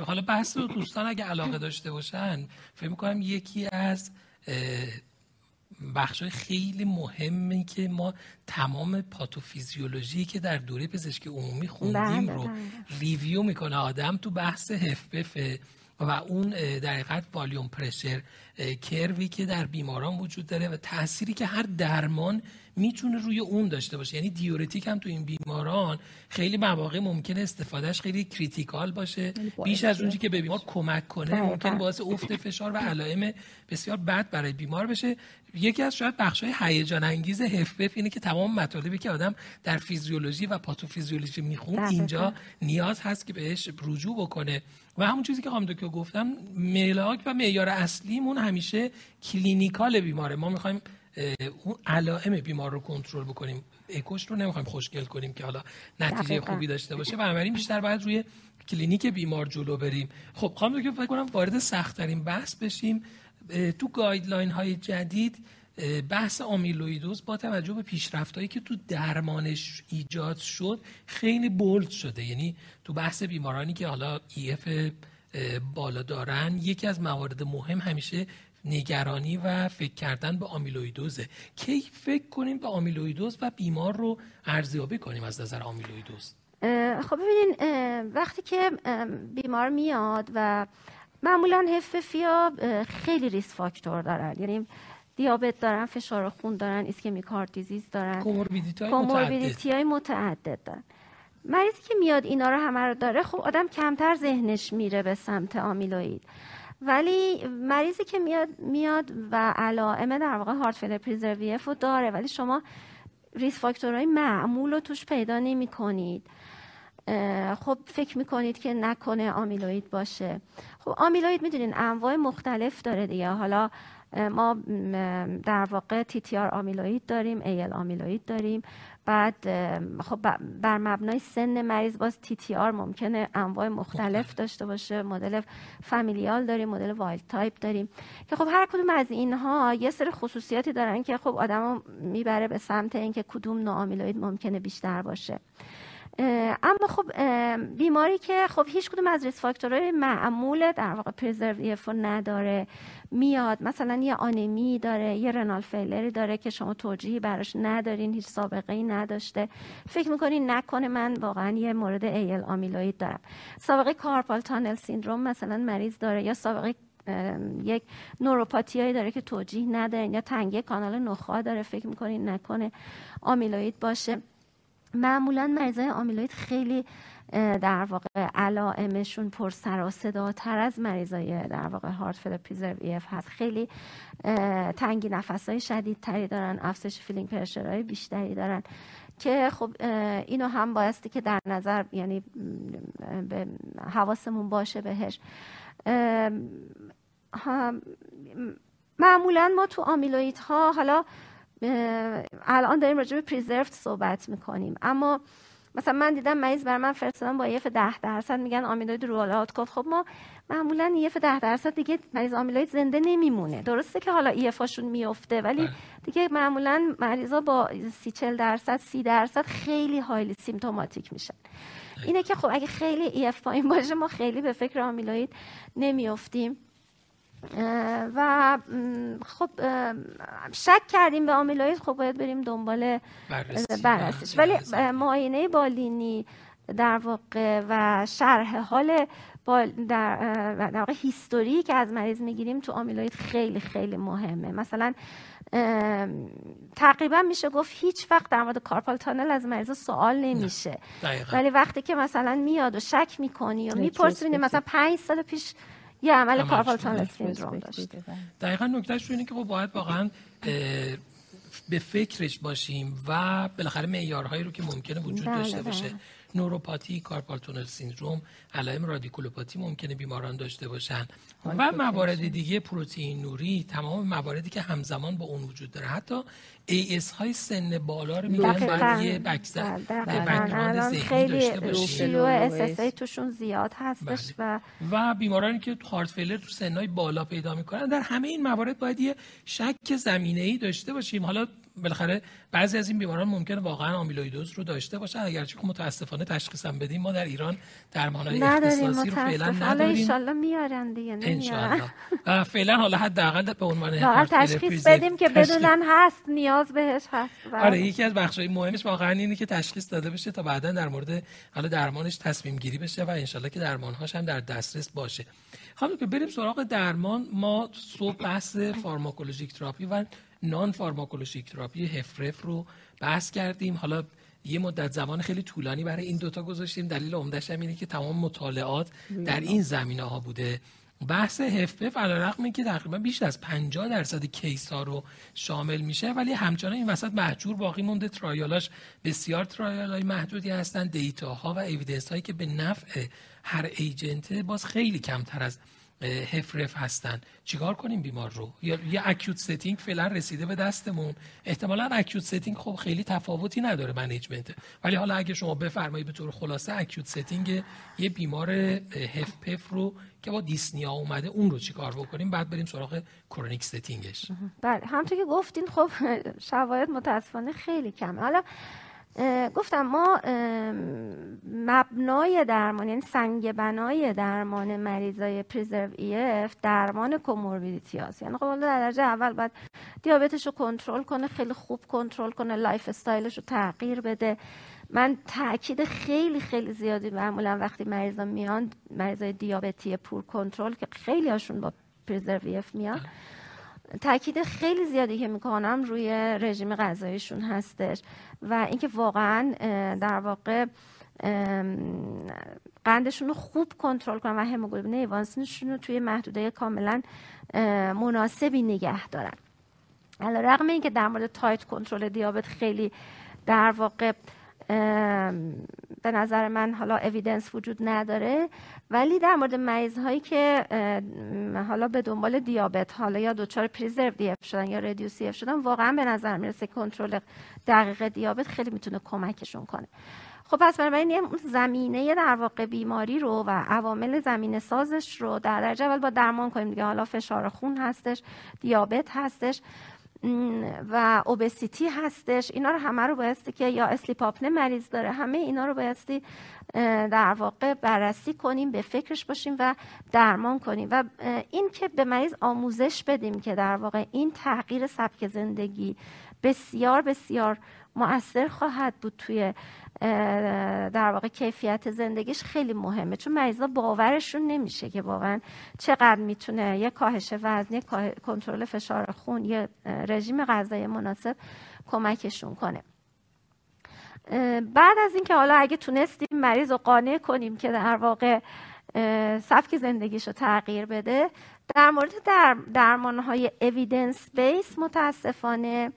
حالا بحث رو دوستان اگه علاقه داشته باشن فکر می‌کنم یکی از بخش خیلی مهمی که ما تمام پاتوفیزیولوژی که در دوره پزشکی عمومی خوندیم بله، رو بله. ریویو می‌کنه آدم تو بحث هفبفه و اون در حقیقت والیوم پرشر کروی که در بیماران وجود داره و تأثیری که هر درمان می‌تونه روی اون داشته باشه. یعنی diuretic هم تو این بیماران خیلی مواقع ممکنه استفادهش خیلی critical باشه. بیش از اونجایی که به بیمار کمک کنه ممکنه باعث افت فشار و علائم بسیار بد برای بیمار بشه. یکی از شاید بخش های هیجان انگیز HFpEF اینه که تمام مطالبی که آدم در فیزیولوژی و پاتوفیزیولوژی میخونه اینجا نیاز هست که بهش رجوع بکنه. و همون چیزی که خانم دکتر گفتم ملاک و معیار اصلیمون همیشه clinical بیماره. ما می‌خوایم اون علائم بیمار رو کنترل بکنیم. اکوش رو نمی‌خوایم خوشگل کنیم که حالا نتیجه خوبی داشته باشه. بنابراین بیشتر باید روی کلینیک بیمار جلو بریم. خب خانم دکتر فکر کنم وارد سخت ترین بحث بشیم. تو guideline های جدید بحث آمیلویدوز با توجه به پیشرفتهایی که تو درمانش ایجاد شد خیلی bold شده. یعنی تو بحث بیمارانی که حالا EF بالا دارن یکی از موارد مهم همیشه نگرانی و فکر کردن به آمیلویدوزه. کی فکر کنیم به آمیلویدوز و بیمار رو ارزیابی کنیم از نظر آمیلویدوز؟ خب ببینین وقتی که بیمار میاد و معمولا هففیا خیلی ریس فاکتور دارن. یعنی دیابت دارن فشار خون دارن کارت دیزیز دارن. کوموربیدیتی های متعدد دارن. مریضی که میاد اینا رو همه رو داره خب آدم کمتر ذهنش میره به سمت آمیلوید ولی مریضی که میاد میاد و علائم در واقع heart failure preserved EF رو داره ولی شما risk factor های معمول رو توش پیدا نمی کنید خب فکر می‌کنید که نکنه آمیلوید باشه. خب آمیلوید می‌دونین انواع مختلف داره دیگه. حالا ما در واقع TTR amyloid داریم AL amyloid داریم. بعد خب بر مبنای سن مریض باز TTR ممکنه انواع مختلف داشته باشه. مدل familial داریم مدل wild type داریم. که خب هر کدوم از اینها یه سری خصوصیاتی دارن که خب آدمو می‌بره به سمت اینکه کدوم نوع آمیلوید ممکنه بیشتر باشه. اما خب بیماری که خب هیچ کدوم از risk factor های معمول در واقع preserved نداره. میاد مثلا یه آنمی داره یه renal failure ی داره که شما توجیهی براش ندارین هیچ سابقه ای نداشته. فکر می‌کنین نکنه من واقعا یه مورد AL amyloid دارم. سابقه carpal tunnel syndrome مثلا مریض داره یا سابقه یک نوروپاتیایی داره که توجیه نداره یا تنگی کانال نخاع داره فکر می‌کنین نکنه آمیلوید باشه. معمولا مریضای آمیلوید خیلی در واقع علائمشون پر سر و صداتر از مریضای در واقع heart failure preserved EF هست. خیلی تنگی نفس های شدید تری دارن افزایش filling pressure های بیشتری دارن که خب اینو هم بایستی که در نظر یعنی به حواسمون باشه بهش. معمولا ما تو آمیلوید ها حالا الان داریم راجع به پریزرفت صحبت می‌کنیم. اما مثلا من دیدم مریض بر من فرستادن با ایف ده درصد. میگن آمیلوید رول گفت. خب ما معمولا ایف ده درصد دیگه مریض آمیلوید زنده نمیمونه. درسته که حالا ایفاشون میفته ولی بله. دیگه معمولا مریضا با سی چل درصد سی درصد خیلی هایلی سیمتوماتیک میشن. اینه که خب اگه خیلی ایف پایین باشه ما خیلی به فکر آمیلوید نمیافتیم. و خب شک کردیم به آمیلوید خب باید بریم دنبال بررسیش ولی معاینه بالینی در واقع و شرح حال با در, در واقع هیستوری که از مریض می‌گیریم تو آمیلوید خیلی خیلی مهمه. مثلا تقریبا میشه گفت هیچ وقت در مورد کارپال تانل از مریض سوال نمیشه. ولی وقتی که مثلا میاد و شک می‌کنی و می‌پرسی مثلا پنج سال پیش یه عمل کارپال تانل سیندروم داشت. دقیقا نکتهش اینه که خب باید واقعا به فکرش باشیم و بالاخره معیارهایی رو که ممکنه وجود بله، داشته باشه نوروپاتی کارپال تونل سیندروم علائم رادیکولوپاتی ممکنه بیماران داشته باشن. و موارد دیگه پروتئین نوری تمام مواردی که همزمان با اون وجود داره. حتی AS های سن بالا رو میگن باید یه background خیلی شیوع SSA توشون زیاد هستش بله. و و بیمارانی که heart failure تو سنهای بالا پیدا می‌کنن در همه این موارد باید یه شک زمینه ای داشته باشیم. حالا بالاخره بعضی از این بیماران ممکنه واقعا آمیلویدوز رو داشته باشن. اگرچه که متاسفانه تشخیص هم بدیم ما در ایران درمانهای اختصاصی رو فعلا نداریم. حالا میارن دیگه نمیارن. و فعلا حالا حداقل به عنوان تشخیص بدیم که بدونن هست نیاز بهش هست. آره یکی از بخشای مهمش واقعا اینه که تشخیص داده بشه تا بعدا در مورد حالا درمانش تصمیم گیری بشه و انشالله که درمانهاش هم در دسترس باشه. حالا که بریم سراغ درمان. ما صبح بحث فارماکولوژیک تراپی و نان فارماکولوژیک تراپی هفرف رو بحث کردیم. حالا یه مدت زمان خیلی طولانی برای این دوتا گذاشتیم. دلیل عمدهش هم اینه که تمام مطالعات در این زمینه ها بوده. بحث HFpEF رغم که تقریبا بیش از 50 درصد case ها رو شامل میشه ولی همچنان این وسط مهجور باقی مونده. trial اش بسیار trial های محدودی هستن. data ها و evidence هایی که به نفع هر agent ه باز خیلی کمتر از HFrEF هستن. چیکار کنیم بیمار رو؟ یا یه acute setting فعلا رسیده به دستمون. احتمالا acute setting خب خیلی تفاوتی نداره management ولی حالا اگه شما بفرمایید به طور خلاصه acute setting یه بیمار HFpEF رو که با dyspnea اومده اون رو چیکار بکنیم؟ بعد بریم سراغ chronic setting ش بله. همونطور که گفتین خب شواهد متاسفانه خیلی کمه. حالا گفتم ما مبنای درمان یعنی سنگ بنای درمان مریضای preserved EF درمان comorbidity هست. یعنی خب در درجه اول باید دیابتش رو کنترل کنه خیلی خوب کنترل کنه lifestyle ش رو تغییر بده. من تاکید خیلی خیلی زیادی معمولا وقتی مریضا میان مریضای دیابتی poor control که خیلی هاشون با preserved EF میان. تاکید خیلی زیادی که می‌کنم روی رژیم غذاییشون هستش و اینکه واقعا در واقع قندشون رو خوب کنترل کنن و hemoglobin A1C شون رو توی محدوده کاملا مناسبی نگه دارن. علی رغم اینکه در مورد tight control دیابت خیلی در واقع به نظر من حالا evidence وجود نداره. ولی در مورد مریض هایی که حالا به دنبال دیابت حالا یا دچار preserved EF شدن یا reduced EF شدن واقعا به نظر می‌رسه کنترل دقیق دیابت خیلی می‌تونه کمکشون کنه. خب پس بنابراین اون زمینه در واقع بیماری رو و عوامل زمینه سازش رو در درجه اول باید درمان کنیم دیگه. حالا فشار خون هستش دیابت هستش. و اوبسیتی هستش. اینا رو همه رو بایستی که یا اسلیپاپنه مریض داره همه اینا رو بایستی در واقع بررسی کنیم به فکرش باشیم و درمان کنیم. و این که به مریض آموزش بدیم که در واقع این تغییر سبک زندگی بسیار بسیار مؤثر خواهد بود توی در واقع کیفیت زندگیش خیلی مهمه. چون مریضا باورشون نمیشه که واقعا چقدر می‌تونه یه کاهش وزن یه کنترل فشار خون یه رژیم غذایی مناسب کمکشون کنه. بعد از اینکه حالا اگه تونستیم مریض رو قانع کنیم که در واقع سبک زندگیش رو تغییر بده در مورد در درمان های اویدنس بیس متاسفانه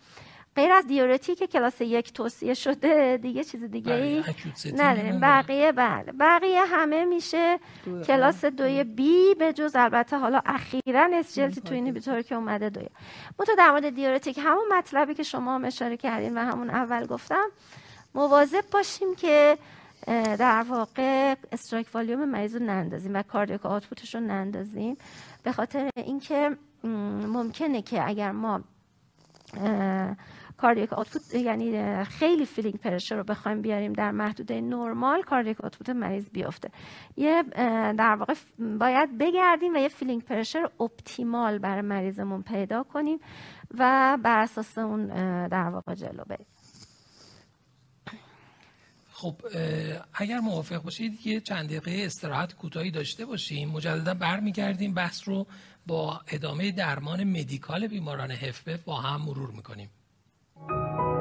غیر از دیورتی که کلاس یک توصیه شده دیگه چیز دیگه ای نداریم. بقیه بله. بقیه همه میشه کلاس دوی B به جز البته حالا اخیرا SGLT2 inhibitor که اومده دوی. تو در مورد diuretic همون مطلبی که شما هم اشاره کردین و همون اول گفتم مواظب باشیم که در واقع stroke volume مریض رو نندازیم و cardiac output ش رو نندازیم. به خاطر اینکه ممکنه که اگر ما cardiac output یعنی خیلی filling pressure رو بخوایم بیاریم در محدوده نرمال cardiac output مریض بیفته. یه در واقع باید بگردیم و یه filling pressure optimal برای مریضمون پیدا کنیم و بر اساس اون در واقع جلو بریم. خب اگر موافق باشید یه چند دقیقه استراحت کوتاهی داشته باشیم. مجددا برمیگردیم بحث رو با ادامه درمان medical بیماران HFpEF با هم مرور می‌کنیم. خب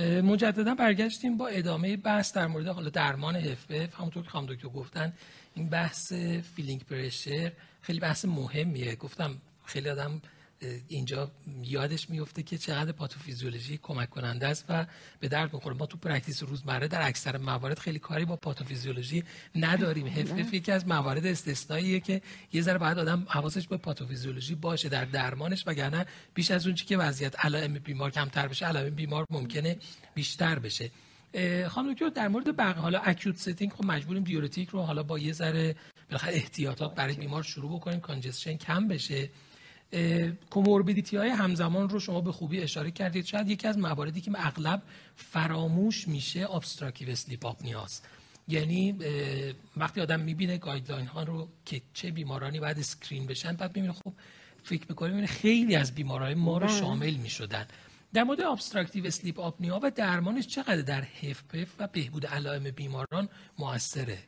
مجددا برگشتیم با ادامه بحث در مورد حالا درمان HFpEF همونطور که خانم دکتر گفتن این بحث filling pressure خیلی بحث مهمیه. گفتم خیلی آدم اینجا یادش میفته که چقدر پاتوفیزیولوژی کمک کننده است و به درد می‌خوره ما تو practice روزمره در اکثر موارد خیلی کاری با پاتوفیزیولوژی نداریم. HFpEF یکی از موارد استثنائیه که یه ذره باید آدم حواسش به پاتوفیزیولوژی باشه در درمانش وگرنه بیش از اون چی که وضعیت علائم بیمار کمتر بشه علائم بیمار ممکنه بیشتر بشه. خانم دکتر در مورد بقیه حالا acute setting خب مجبوریم diuretic رو حالا با یه ذره بالاخره احتیاطات برای بیمار شروع بکنیم congestion کم بشه. comorbidity های همزمان رو شما به خوبی اشاره کردید. شاید یکی از مواردی که اغلب فراموش میشه obstructive sleep apnea ست یعنی وقتی آدم می‌بینه guideline ها رو که چه بیمارانی باید screen بشن بعد می‌بینه خب فکر می‌کنه خیلی از بیمارای ما رو بله. شامل می‌شدن. در مورد obstructive sleep apnea و درمانش چقدر در HFpEF و بهبود علائم بیماران موثره؟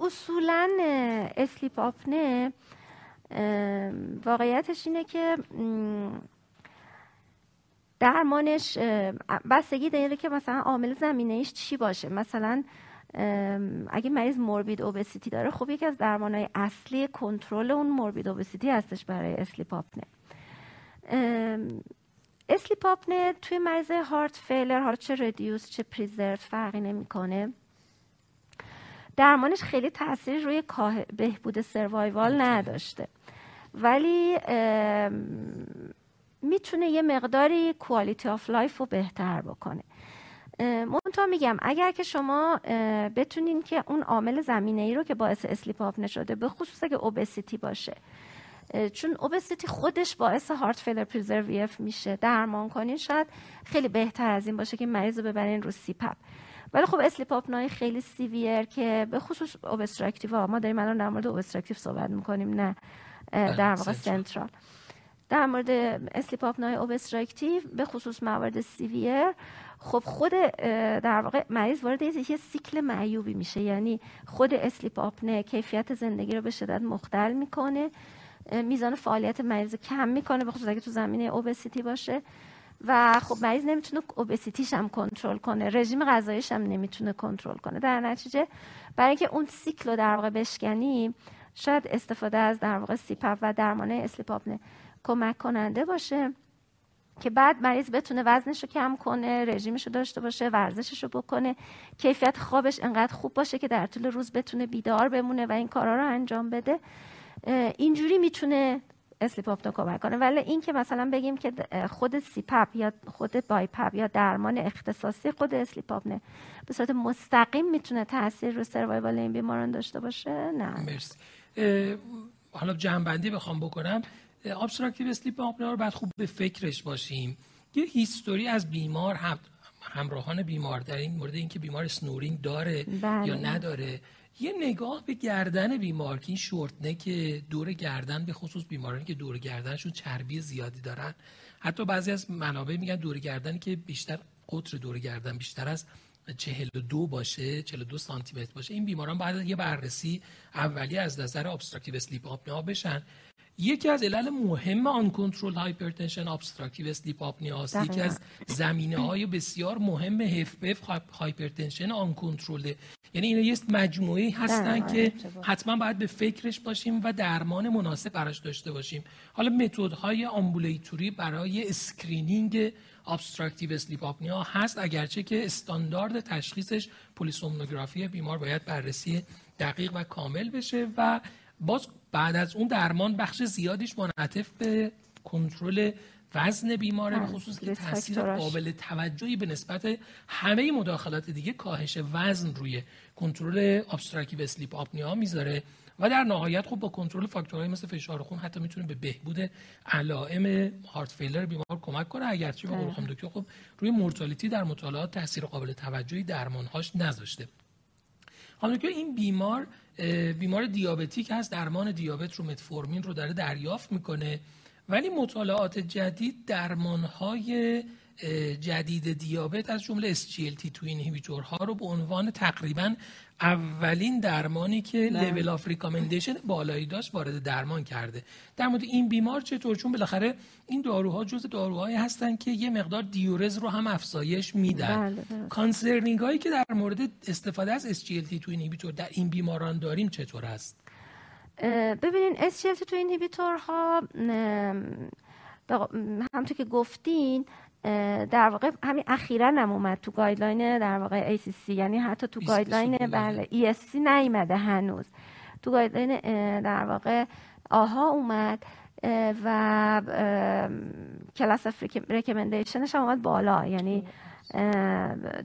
اصولا sleep apnea واقعیتش اینه که درمانش بستگی داره که مثلا عامل زمینه ایش چی باشه. مثلا اگه مریض morbid obesity داره خب یکی از درمانهای اصلی کنترل اون morbid obesity هستش برای sleep apnea sleep apnea توی مریض heart failure حالا چه reduced چه preserved فرقی نمی‌کنه. درمانش خیلی تاثیر روی بهبود survival نداشته. ولی می‌تونه یه مقداری quality of life رو بهتر بکنه. منتها میگم اگر که شما بتونین که اون عامل زمینه ای رو که باعث sleep apnea شده به خصوص اگه obesity باشه چون obesity خودش باعث heart failure preserved میشه درمان کنین شاید خیلی بهتر از این باشه که مریض رو ببرین رو CPAP ولی خب sleep apnea ی خیلی severe که به خصوص obstructive ما داریم الان در مورد obstructive صحبت می‌کنیم نه. در واقع central. در مورد sleep apnea ی obstructive به خصوص موارد severe. خب خود در واقع مریض وارد یه سیکل معیوبی میشه. یعنی خود sleep apnea کیفیت زندگی رو به شدت مختل می‌کنه. میزان فعالیت مریض کم می‌کنه به خصوص اگه تو زمینه obesity باشه. و خب مریض نمی‌تونه obesity ش هم کنترل کنه. رژیم غذاییش هم نمی‌تونه کنترل کنه. در نتیجه برای اینکه اون سیکل رو در واقع بشکنی شاید استفاده از در واقع CPAP و درمان sleep apnea کمک کننده باشه که بعد مریض بتونه وزنش رو کم کنه رژیمش رو داشته باشه ورزشش رو بکنه. کیفیت خوابش انقدر خوب باشه که در طول روز بتونه بیدار بمونه و این کارا رو انجام بده. اینجوری می‌تونه sleep کمک کنه. ولی این که مثلا بگیم که خود CPAP یا خود BiPAP یا درمان اختصاصی خود sleep نه. به صورت مستقیم می‌تونه تاثیر رو survival این بیماران داشته باشه؟ نه. مرسی. حالا جمع‌بندی بخوام بکنم. obstructive sleep apnea رو باید خوب به فکرش باشیم. یه history از بیمار هم همراهان بیمار در این مورد اینکه بیمار snoring داره بله. یا نداره. یه نگاه به گردن بیمار که این short neck دور گردن به خصوص بیمارانی که دور گردنشون چربی زیادی دارن. حتی بعضی از منابع میگن دور گردنی که بیشتر قطر دور گردن بیشتر از 42 باشه 42 سانتی متر باشه این بیماران باید یه بررسی اولی از نظر obstructive sleep apnea بشن. یکی از علل مهم uncontrolled hypertension obstructive sleep apnea است یکی از زمینه های بسیار مهم HFpEF hypertension uncontrolled یعنی اینا یه مجموعه هستن که حتما باید به فکرش باشیم و درمان مناسب براش داشته باشیم. حالا متدهای ambulatory برای screening obstructive sleep apnea هست اگرچه که استاندارد تشخیصش polysomnography بیمار باید بررسی دقیق و کامل بشه و باز بعد از اون درمان بخش زیادیش معطوف به کنترل وزن بیماره به خصوص که تاثیر قابل توجهی به نسبت همه مداخلات دیگه کاهش وزن روی کنترل obstructive sleep apnea می‌ذاره. و در نهایت خب با کنترل فاکتورهای مثل فشار خون حتی می‌تونه به بهبود علائم heart failure بیمار کمک کنه. اگرچه به قول دکتر خب روی mortality در مطالعات تاثیر قابل توجهی درمانهاش نذاشته. حالا که این بیمار بیمار دیابتیک هست. درمان دیابت رو متفورمین رو داره دریافت می‌کنه. ولی مطالعات جدید درمانهای جدید دیابت از جمله SGLT2 inhibitor ها رو به عنوان تقریبا اولین درمانی که level of recommendation بالایی داشت وارد درمان کرده. در مورد این بیمار چطور؟ چون بالاخره این داروها جز داروهایی هستن که یه مقدار diuresis رو هم افزایش میدن. بله concerning هایی که در مورد استفاده از SGLT2 inhibitor در این بیماران داریم چطور است؟ ببینین SGLT2 inhibitor ها همونطور که گفتین در واقع همین اخیرا هم اومد تو guideline در واقع ACC یعنی حتی تو guideline بله ESC نیومده هنوز. تو guideline در واقع آها اومد و class recommendation ش هم اومد بالا. یعنی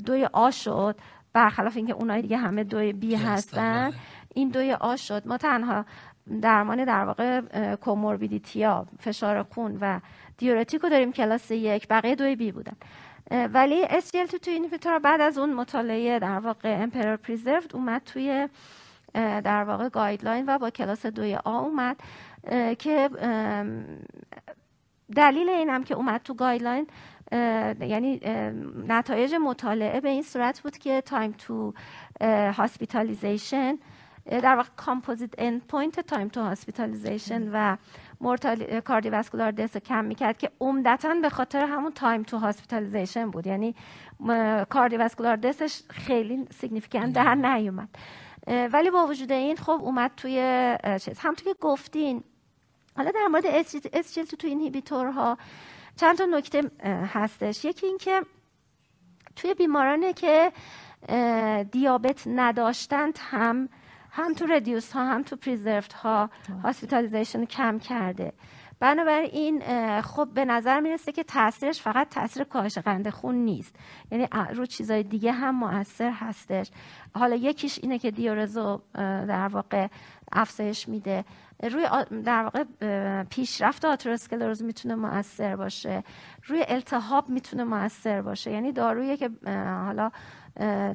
دوی A شد. برخلاف اینکه اونایی دیگه همه دوی B هستن بله. این دوی A شد. ما تنها درمان در واقع comorbidity ها فشار خون و diuretic رو داریم کلاس یک بقیه دوی B بودن. ولی SGLT2 inhibitor بعد از اون مطالعه در واقع EMPEROR-Preserved اومد توی در واقع guideline و با کلاس دوی A اومد. که دلیل اینم که اومد تو guideline یعنی نتایج مطالعه به این صورت بود که time to hospitalization در واقع composite end point time to hospitalization و mortal cardiovascular death کم می‌کرد که عمدتا به خاطر همون time to hospitalization بود. یعنی cardiovascular death ش خیلی significant در نیومد. ولی با وجود این خب اومد توی چیز. همونطور که گفتین. حالا در مورد SGLT2 inhibitor ها چند تا نکته هستش. یکی اینکه توی بیمارانی که دیابت نداشتند هم هم تو reduced ها هم تو preserved ها hospitalization کم کرده. بنابراین خب به نظر می‌رسه که تاثیرش فقط تاثیر کاهش قند خون نیست. یعنی رو چیزای دیگه هم مؤثر هستش. حالا یکیش اینه که دیورزو در واقع افزایش میده. روی در واقع پیشرفت آتروسکلروز می‌تونه مؤثر باشه. روی التهاب می‌تونه مؤثر باشه. یعنی دارویی که حالا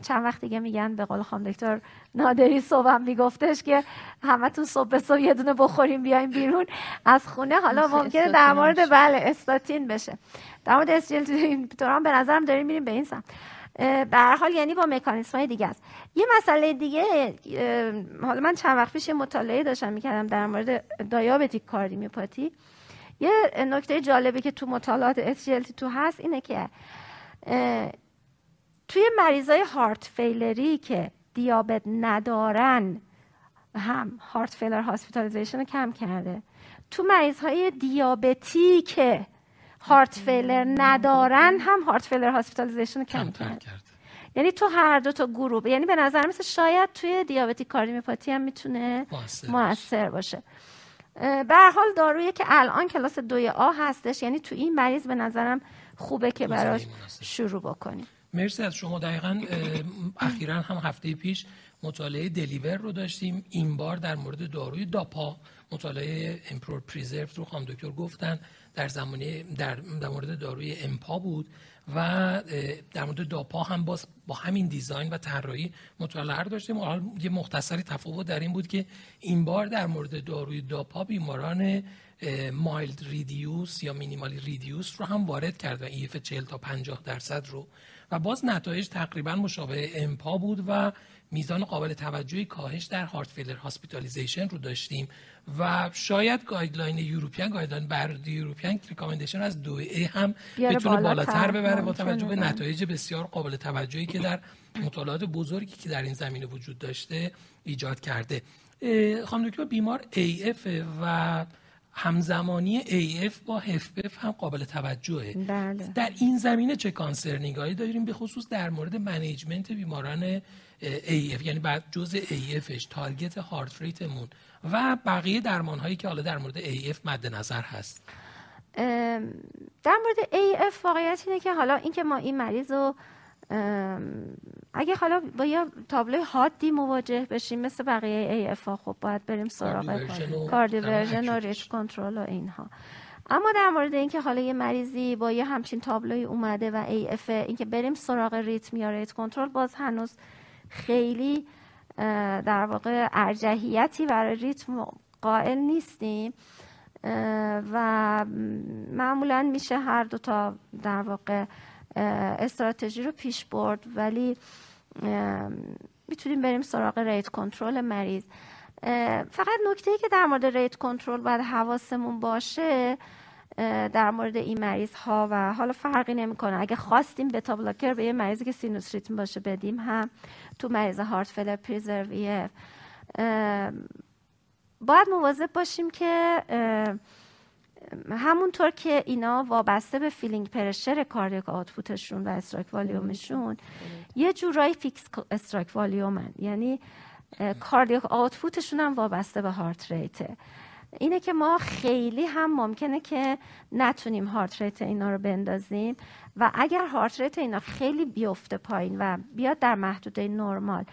چند وقت دیگه میگن به قول خانم دکتر نادری صبحم میگفتش که همه تو صبح صبح یه دونه بخوریم بیایم بیرون از خونه. حالا ممکنه در مورد بله استاتین بشه. در مورد اسجیل به نظرم داریم میریم به این سمت. به هر حال یعنی با مکانیسم های دیگه است. یه مسئله دیگه حالا من چند وقت پیش مطالعه داشتم می‌کردم در مورد دیابتیک کاردیومیوپاتی یه نکته جالبی که تو مطالعات SGLT2 هست اینه که توی مریضای هارت فیلری که دیابت ندارن هم heart failure hospitalization کم کرده. تو مریض های دیابتی که heart failure ندارن هم heart failure hospitalization کم, کرده. یعنی تو هر دو تا گروه یعنی به نظر مثل شاید توی diabetic cardiomyopathy هم می‌تونه موثر باشه. به حال دارویی که الان کلاس دوی A هستش یعنی تو این مریض به نظرم خوبه که براش شروع بکنیم. مرسی از شما. دقیقا اخیرا هم هفته پیش مطالعه DELIVER رو داشتیم. این بار در مورد داروی dapa مطالعه EMPEROR-Preserved رو خانم دکتر گفتن. در زمانه در, در مورد داروی empa بود و در مورد dapa هم باز با همین design و طراحی مطالعه رو داشتیم. حالا یه مختصری تفاوت در این بود که این بار در مورد داروی dapa بیماران mildly reduced یا minimally reduced رو هم وارد کرد و EF 40 تا 50 درصد رو و باز نتایج تقریبا مشابه empa بود و میزان قابل توجهی کاهش در heart failure hospitalization رو داشتیم و شاید guideline European guideline بر European recommendation از دو A هم بتونه بالاتر. ببره با توجه به نتایج بسیار قابل توجهی که در مطالعات بزرگی که در این زمینه وجود داشته ایجاد کرده. خانم دکتر بیمار AF و همزمانی AF با HFpF هم قابل توجهه. بله. در این زمینه چه concerning هایی داریم؟ به خصوص در مورد management بیماران AF یعنی بعد جزء AF ش target heart rate مون و بقیه درمان هایی که حالا در مورد AF مد نظر هست. در مورد AF واقعیت اینه که حالا اینکه ما این مریض رو اگه حالا با یه تابلوی حادی مواجه بشیم مثل بقیه AF ها خب باید بریم سراغ cardioversion و rate control و اینها. اما در مورد اینکه حالا یه مریضی با یه همچین تابلوی اومده و AF اینکه بریم سراغ rhythm یا rate control باز هنوز خیلی در واقع ارجحیتی برای rhythm قائل نیستیم. و معمولا میشه هر دو تا در واقع استراتژی رو پیش برد ولی می‌تونیم بریم سراغ rate control مریض. فقط نکته ای که در مورد rate control باید حواسمون باشه در مورد این مریض ها و حالا فرقی نمی‌کنه. اگه خواستیم beta blocker به یه مریضی که sinus rhythm باشه بدیم هم تو مریض heart failure preserved باید مواظب باشیم که همونطور که اینا وابسته به filling pressure cardiac output شون و stroke volume شون یه جورایی fixed stroke volume ن. یعنی cardiac output شون هم وابسته به heart rate ه اینه که ما خیلی هم ممکنه که نتونیم heart rate اینا رو بندازیم و اگر heart rate اینا خیلی بیفته پایین و بیاد در محدوده نرمال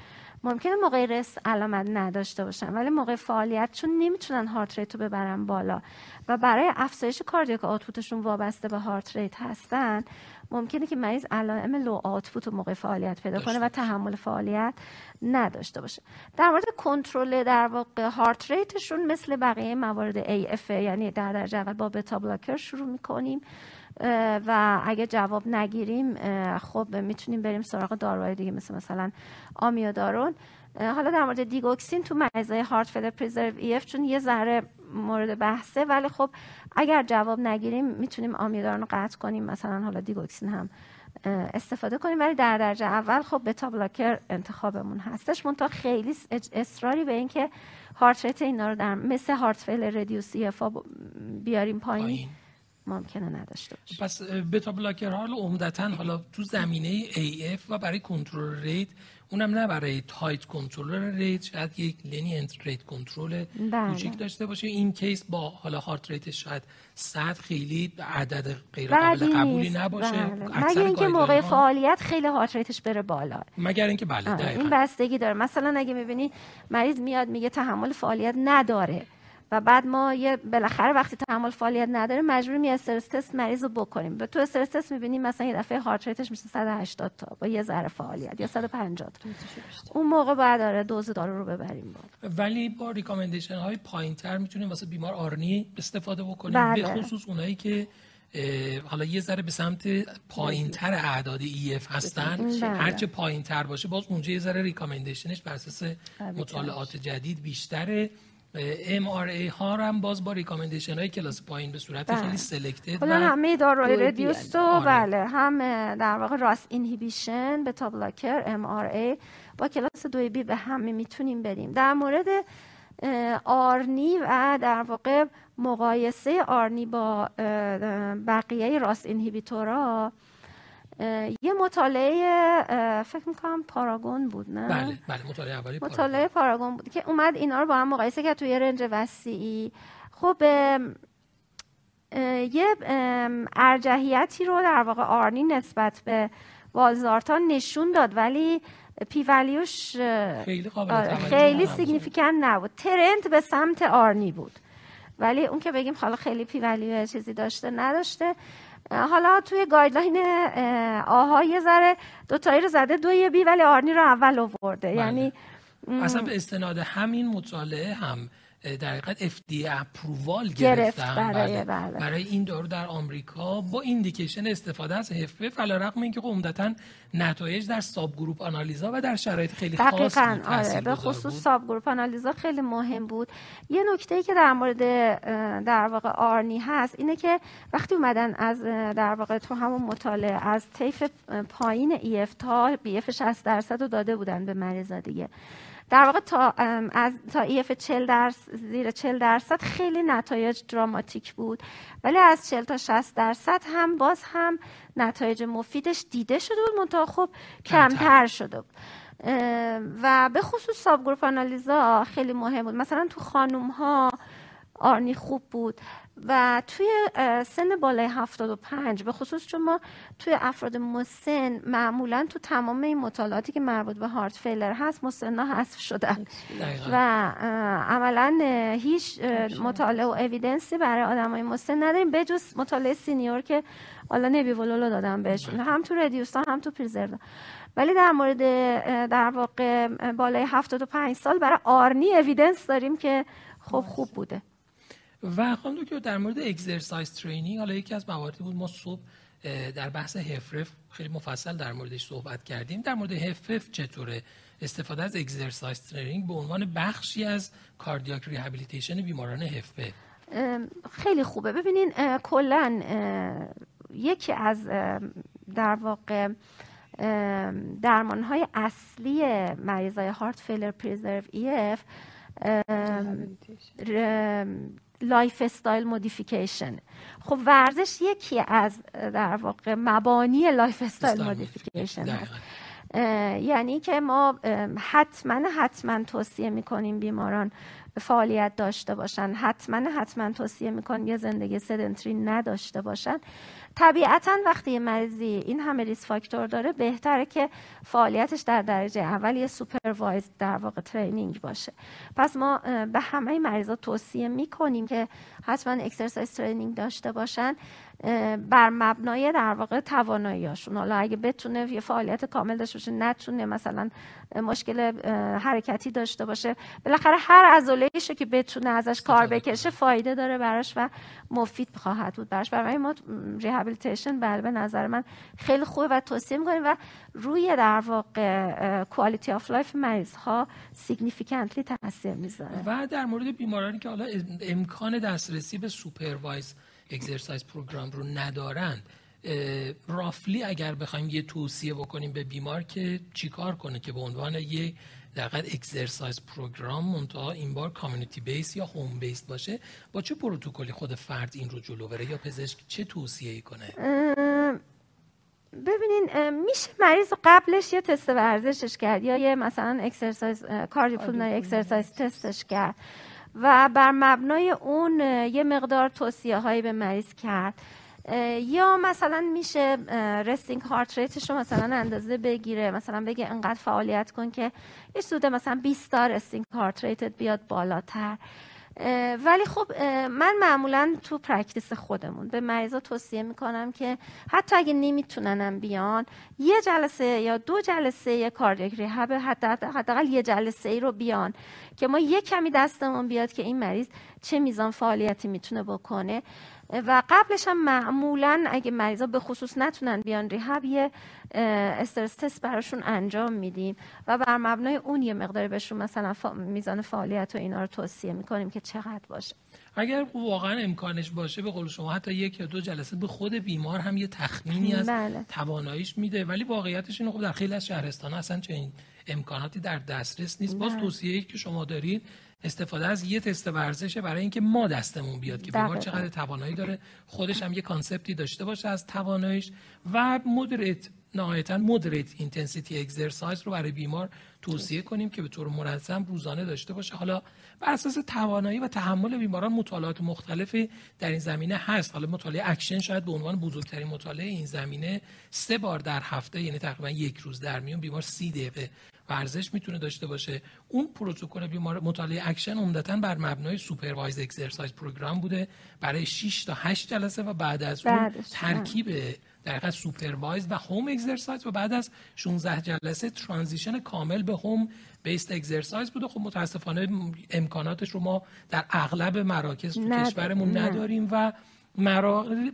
ممکنه موقع rest علامت نداشته باشن ولی موقع فعالیت چون نمی‌تونن heart rate رو ببرن بالا و برای افزایش cardiac output شون وابسته به heart rate هستن ممکنه که مریض علائم low output و موقع فعالیت پیدا کنه و تحمل فعالیت نداشته باشه. در مورد کنترل در واقع heart rate شون مثل بقیه موارد AF یعنی در درجه اول با beta blocker شروع می‌کنیم. و اگه جواب نگیریم خب می‌تونیم بریم سراغ داروهای دیگه مثل مثلا آمیودارون حالا در مورد دیگوکسین تو مریضای heart failure preserved EF چون یه ذره مورد بحثه ولی خب اگر جواب نگیریم می‌تونیم آمیودارون رو قطع کنیم مثلا حالا دیگوکسین هم استفاده کنیم. ولی در درجه اول خب beta blocker انتخابمون هستش. منتها خیلی اصراری به اینکه heart rate اینا رو در مثل heart failure reduced EF بیاریم پایین. ممکنه نداشته باشه. پس beta blocker حالا عمدتا حالا تو زمینه AF و برای کنترل rate اونم نه برای tight control rate شاید یک lenient rate control بله. کوچیک داشته باشه. این case با حالا heart rate شاید صد خیلی عدد غیر قابل قبولی نباشه. بله. مگر اینکه موقع فعالیت خیلی heart rate ش بره بالا. مگر اینکه بله این بستگی داره. مثلا اگه می‌بینی مریض میاد میگه تحمل فعالیت نداره. و بعد ما یه بالاخره وقتی تحمل فعالیت نداره مجبوریم یه استرس تست مریض رو بکنیم. به تو استرس تست می‌بینیم مثلا یه دفعه هارت ریتش میشه 180 تا با یه ذره فعالیت یا 150 تا. اون موقع بعد داره دوز دارو رو ببریم بود ولی با ریکامندیشن های پایینتر می‌تونیم واسه بیمار آرنی استفاده بکنیم بله. به خصوص اونایی که حالا یه ذره به سمت پایین تر اعداد اف هستن. بله. هرچه پایین تر باشه باز اونجا یه ذره ریکامندیشنش بر اساس مطالعات جدید بیشتره. ای ها هم باز با ریکامندیشن های کلاس پایین به صورت بله. خیلی سلکتد و همه داروهای ردیوس و آره. بله. هم در واقع راس اینهیبیشن به بلاکر ای. با کلاس دوی بی به همه می‌تونیم بدیم در مورد آرنی و در واقع مقایسه آرنی با بقیه راس اینهیبیتورا یه مطالعه فکر می‌کنم پاراگون بود نه؟ بله بله مطالعه اولی مطالعه پاراگون بود که اومد اینا رو با هم مقایسه کرد توی رنج وسیعی. خب یه ارجحیتی رو در واقع آرنی نسبت به والزارتان نشون داد ولی پی ولیوش خیلی قابل خیلی سیگنیفیکن نبود. ترنت به سمت آرنی بود. ولی اون که بگیم حالا خیلی p value چیزی داشته نداشته. حالا توی guideline آها یه ذره دوتایی رو زده دوی B ولی ARNI رو اول آورده بله. یعنی اصلا به استناد همین مطالعه هم در حقیقت FDA approval گرفتن. برای, بله. برای این دارو در آمریکا با indication استفاده از علی‌رغم اینکه خب عمدتا نتایج در subgroup آنالیزا و در شرایط خیلی خاص بود آره به خصوص subgroup آنالیزا خیلی مهم بود. یه نکته ای که در مورد در واقع ARNI هست اینه که وقتی اومدن از در واقع تو همون مطالعه از طیف پایین EF تا EF 60 درصد رو داده بودن به مریضا دیگه. در واقع تا از تا EF 40 درصد زیر 40 درصد خیلی نتایج dramatic بود. ولی از 40 تا 60 درصد هم باز هم نتایج مفیدش دیده شده بود. منتها خب کمتر. شده بود. و به خصوص subgroup آنالیزا خیلی مهم بود. مثلا تو خانوم ها ARNI خوب بود. و توی سن بالای 75 به خصوص چون ما توی افراد مسن معمولا تو تمام این مطالعاتی که مربوط به heart failure هست مسنا حذف شدن. و عملا هیچ مطالعه و evidence ی برای آدمای مسن نداریم بجز مطالعه SENIORS که حالا nebivolol و دادم بهشون. هم تو reduced ا هم تو preserved ولی در مورد در واقع بالای 75 سال برای ARNI evidence داریم که خب خوب بوده. و خانم دکتر در مورد exercise training حالا یکی از مواردی بود ما صبح در بحث HFrEF خیلی مفصل در موردش صحبت کردیم. در مورد هفرف چطوره؟ استفاده از exercise training به عنوان بخشی از cardiac rehabilitation بیماران HFpEF خیلی خوبه. ببینین کلا یکی از در واقع درمان های اصلی مریض های heart failure preserved EF lifestyle modification. خب ورزش یکی از در واقع مبانی lifestyle modification هست. یعنی که ما حتما حتما توصیه می‌کنیم بیماران فعالیت داشته باشن. حتما حتما توصیه می‌کنیم یه زندگی sedentary نداشته باشن. طبیعتا وقتی یه مریضی این همه risk factor داره بهتره که فعالیتش در درجه اول یه supervised در واقع training باشه. پس ما به همه مریضا توصیه می‌کنیم که حتما exercise training داشته باشن. بر مبنای در واقع تواناییاشون حالا اگه بتونه یه فعالیت کامل داشته باشه نتونه مثلا مشکل حرکتی داشته باشه. بالاخره هر عضله‌ایشو که بتونه ازش کار بکشه فایده داره براش و مفید خواهد بود براش. برای ما rehabilitation بله به نظر من خیلی خوبه و توصیه می‌کنیم و روی در واقع quality of life مریض ها significantly تاثیر می‌ذاره. و در مورد بیمارانی که حالا امکان دسترسی به supervised exercise program رو ندارند. roughly اگر بخوایم یه توصیه بکنیم به بیمار که چیکار کنه که به عنوان یه دقیقا exercise program منتها این بار community based یا home based باشه با چه پروتکلی خود فرد این رو جلو بره یا پزشک چه توصیه ای کنه ببینین میشه مریض قبلش یه تست ورزشش کرد یا یه مثلا exercise cardiopulmonary exercise test ش کرد. و بر مبنای اون یه مقدار توصیه هایی به مریض کرد. یا مثلا میشه resting heart rate ش رو مثلا اندازه بگیره مثلا بگه انقدر فعالیت کن که یه حدود مثلا 20 تا resting heart rate ت بیاد بالاتر. ولی خب من معمولا تو practice خودمون به مریضا توصیه می‌کنم که حتی اگه نمیتوننم بیان یه جلسه یا دو جلسه یه cardiac rehab حداقل یه جلسه ای رو بیان که ما یه کمی دستمون بیاد که این مریض چه میزان فعالیتی می‌تونه بکنه. و قبلش هم معمولا اگه مریضا به خصوص نتونن بیان ریهب یه استرس تست براشون انجام میدیم. و بر مبنای اون یه مقداری بهشون مثلا میزان فعالیت و اینا رو توصیه می‌کنیم که چقدر باشه. اگر واقعا امکانش باشه به قول شما حتی یک یا دو جلسه به خود بیمار هم یه تخمینی از بله. تواناییش میده. ولی واقعیتش اینه خب در خیلی از شهرستان اصلا چنین امکاناتی در دسترس نیست. باز توصیه‌ای که شما دارید استفاده از یه تست ورزشه برای اینکه ما دستمون بیاد که بیمار چقدر توانایی داره خودش هم یه concept ی داشته باشه از تواناییش و moderate نهایتا moderate intensity exercise رو برای بیمار توصیه کنیم که به طور منظم روزانه داشته باشه. حالا بر اساس توانایی و تحمل بیماران مطالعات مختلفی در این زمینه هست. حالا مطالعه اکشن شاید به عنوان بزرگترین مطالعه این زمینه سه بار در هفته یعنی تقریبا یک روز در میون بیمار سی دقیقه ورزش می‌تونه داشته باشه. اون پروتکل بیمار مطالعه اکشن عمدتا بر مبنای supervised exercise program بوده. برای 6 تا 8 جلسه و بعد از اون ترکیب در supervised و home exercise و بعد از 16 جلسه transition کامل به home-based exercise بوده. خب متاسفانه امکاناتش رو ما در اغلب مراکز تو کشورمون نداریم و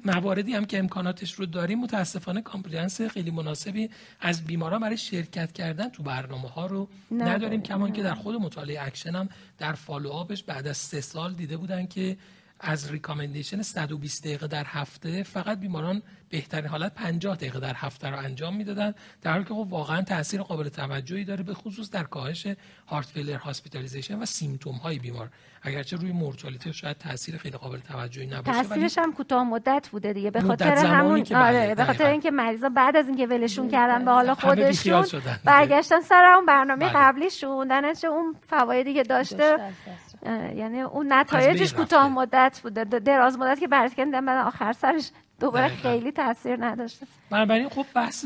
مواردی هم که امکاناتش رو داریم متاسفانه compliance خیلی مناسبی از بیماران برای شرکت کردن تو برنامه ها رو نداریم. کما اینکه در خود مطالعه اکشن هم در follow-up ش بعد از سه سال دیده بودن که از recommendation 120 دقیقه در هفته فقط بیماران بهترین حالت 50 دقیقه در هفته رو انجام می‌دادن در حالی که خب واقعا تاثیر قابل توجهی داره به خصوص در کاهش heart failure hospitalization و symptom های بیمار. اگرچه روی mortality شاید تاثیر خیلی قابل توجهی نباشه تاثیرش هم کوتاه مدت بوده دیگه به خاطر همون آره به خاطر اینکه مریضا بعد از اینکه ولشون کردن به حال خودشون برگشتن سر اون برنامه بله. قبلیشون درنچه اون فوایدی که داشته. یعنی اون نتایجش کوتاه مدت بوده. دراز مدت که برگشتن بعد آخر سرش دوباره خیلی تاثیر نداشته. بنابراین خب بحث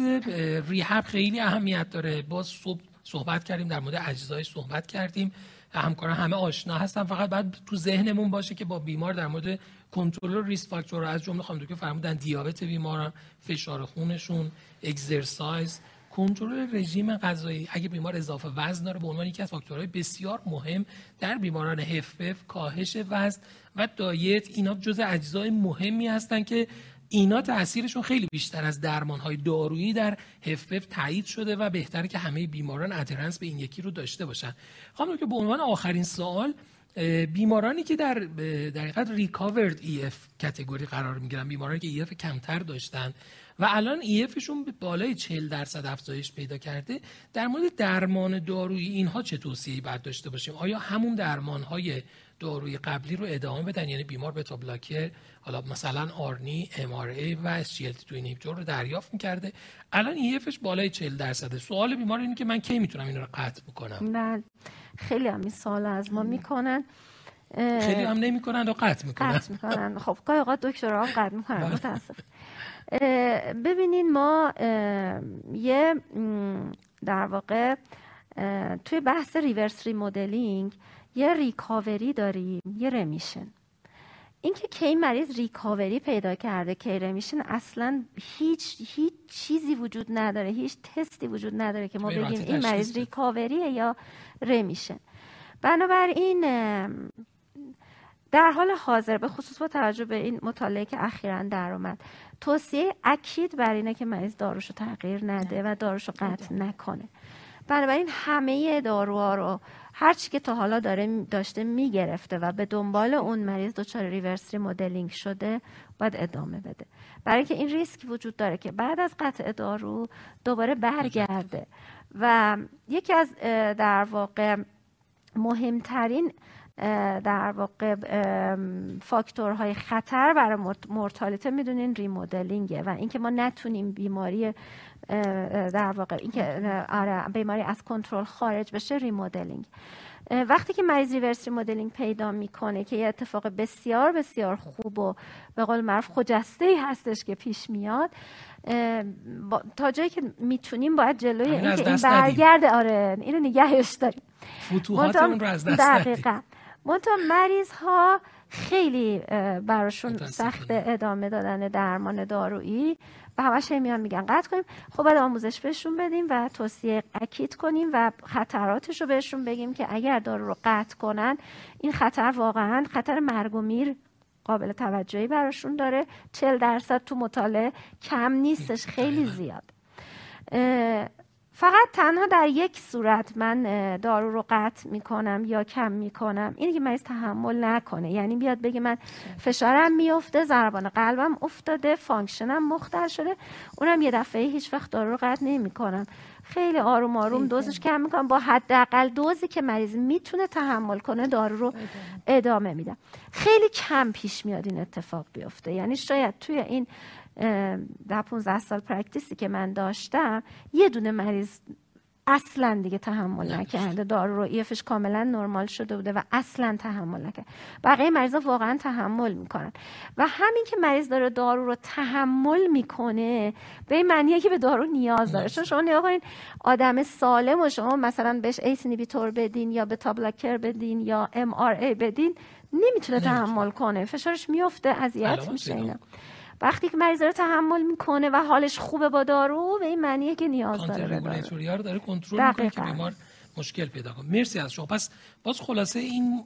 ریهب خیلی اهمیت داره. باز صبح صحبت کردیم در مورد اجزای صحبت کردیم. همکاران همه آشنا هستن. فقط بعد تو ذهنمون باشه که با بیمار در مورد کنترل ریس فاکتور از جمله خانم که فرمودن دیابت بیماران فشار خونشون اکسرسایز کنترل رژیم غذایی. اگه بیمار اضافه وزن داره به عنوان یکی از فاکتورهای بسیار مهم در بیماران هفف کاهش وزن و دایت اینا جزء اجزای مهمی هستن که اینا تاثیرشون خیلی بیشتر از درمان های دارویی در هفپف تایید شده و بهتره که همه بیماران ادرنس به این یکی رو داشته باشن. خانم که به عنوان آخرین سوال بیمارانی که در در حقیقت recovered EF category قرار می‌گیرن بیمارانی که EF کمتر داشتن و الان EF شون به بالای 40 درصد افزایش پیدا کرده. در مورد درمان دارویی اینها چه توصیه‌ای باید داشته باشیم؟ آیا همون درمان های داروی قبلی رو ادامه بدن؟ یعنی بیمار beta blocker حالا مثلا آرنی ام آر ای و اس جی تو رو دریافت می‌کرده. الان EF ش بالای 40 درصده. سوال بیمار اینه که من کی می‌تونم این رو قطع بکنم؟ بله خیلی هم این سوال از ما می‌کنن. خیلی هم نمی‌کنن و قطع می‌کنن. قطع می‌کنن. خب گاهی اوقات دکترها هم قطع می‌کنن بله. متاسف ببینین ما یه در واقع توی بحث reverse remodeling یه recovery داریم یه remission. اینکه کی مریض recovery پیدا کرده کی remission اصلا هیچ هیچ چیزی وجود نداره هیچ تستی وجود نداره که ما بگیم این مریض recovery ه یا رمیشن. بنابراین در حال حاضر به خصوص با توجه به این مطالعه که اخیرا در اومد توصیه اکید بر اینه که مریض داروشو تغییر نده و داروشو قطع نکنه. بنابراین همه داروها رو هر چی که تا حالا داره داشته می‌گرفته و به دنبال اون مریض دچار ریورسی مدلینگ شده باید ادامه بده. برای اینکه این ریسک وجود داره که بعد از قطع دارو دوباره برگرده. و یکی از در واقع مهمترین در واقع فاکتورهای خطر برای mortality می‌دونین remodeling ه و اینکه ما نتونیم بیماری در واقع اینکه آره بیماری از کنترل خارج بشه remodeling. وقتی که مریض reverse remodeling پیدا می‌کنه که یه اتفاق بسیار بسیار خوب و به قول معروف خجسته ای هستش که پیش میاد تا جایی که می‌تونیم باید جلوی این برگرده. آره اینو نگهش داریم. فتوحاتمون رو از دست دقیقا. منتها مریض ها خیلی براشون سخت ادامه دادن درمان دارویی. و همش میان میگن قطع کنیم. خب باید آموزش بهشون بدیم و توصیه اکید کنیم و خطراتش رو بهشون بگیم که اگر دارو رو قطع کنن این خطر واقعا خطر مرگ و میر قابل توجهی براشون داره. 40 درصد تو مطالعه کم نیستش خیلی زیاد. فقط تنها در یک صورت من دارو رو قطع می‌کنم یا کم می‌کنم. اینه که مریض تحمل نکنه. یعنی بیاد بگه من فشارم میفته ضربان قلبم افتاده function م مختل شده. اونم یه دفعه هیچ وقت دارو رو قطع نمی‌کنم. خیلی آروم آروم دوزش کم می‌کنم. با حداقل دوزی که مریض می‌تونه تحمل کنه دارو رو ادامه میدم خیلی کم پیش میاد این اتفاق بیفته. یعنی شاید توی این در 15 سال practice ی که من داشتم یه دونه مریض اصلا دیگه تحمل نکرده. دارو رو EF ش کاملا نرمال شده بوده و اصلا تحمل نکرده. بقیه مریضا واقعا تحمل می‌کنن. و همین که مریض داره دارو رو تحمل می‌کنه به این معنیه که به دارو نیاز داره. چون شما نگاه کنید آدم سالم رو شما مثلا بهش ACE inhibitor بدین یا beta blocker بدین یا MRA بدین نمی‌تونه تحمل کنه. فشارش میفته اذیت میشه اینا. وقتی که مریض رو تحمل می‌کنه و حالش خوبه با دارو به این معنیه که نیاز داره به داره کنترل می‌کنه که بیمار مشکل پیدا کنه. مرسی از شما. پس باز خلاصه این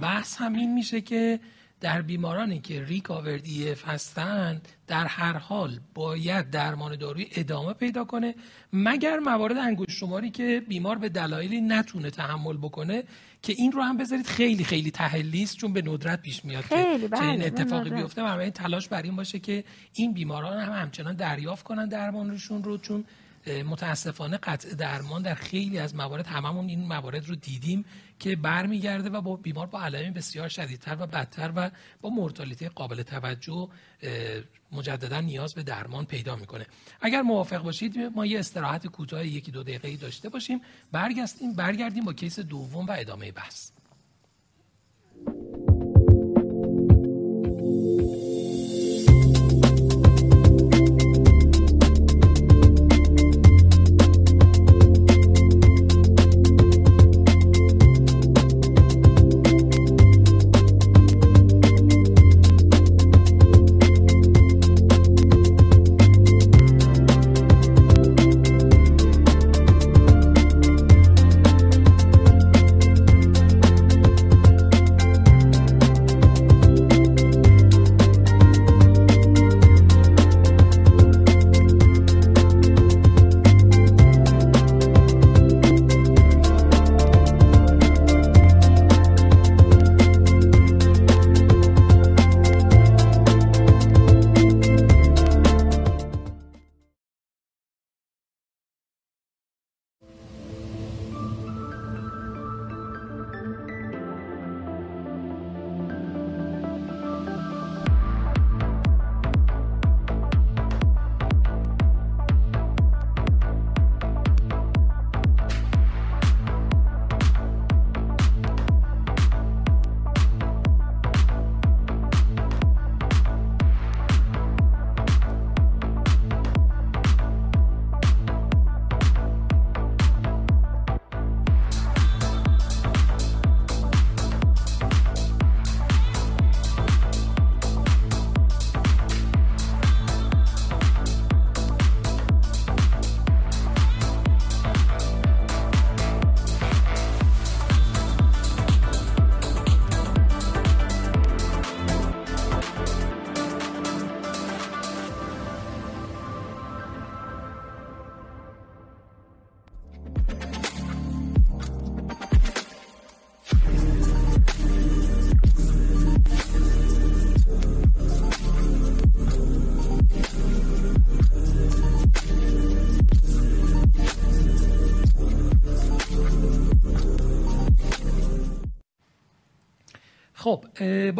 بحث هم این میشه که در بیمارانی که ریکاورد هستند در هر حال باید درمان دارویی ادامه پیدا کنه مگر موارد انگشت شماری که بیمار به دلایلی نتونه تحمل بکنه که این رو هم بذارید خیلی خیلی تحلیست چون به ندرت پیش میاد خیلی که چنین بله، اتفاقی بیفته و تلاش بر این باشه که این بیماران هم همچنان دریافت کنن درمانشون رو چون متاسفانه قطع درمان در خیلی از موارد هممون این موارد رو دیدیم که برمیگرده و با بیمار با علائم بسیار شدیدتر و بدتر و با مورتالیته قابل توجه مجددا نیاز به درمان پیدا می‌کنه. اگر موافق باشید ما یه استراحت کوتاه یکی دو دقیقه داشته باشیم. برگردیم برگردیم با کیس دوم و ادامه بحث.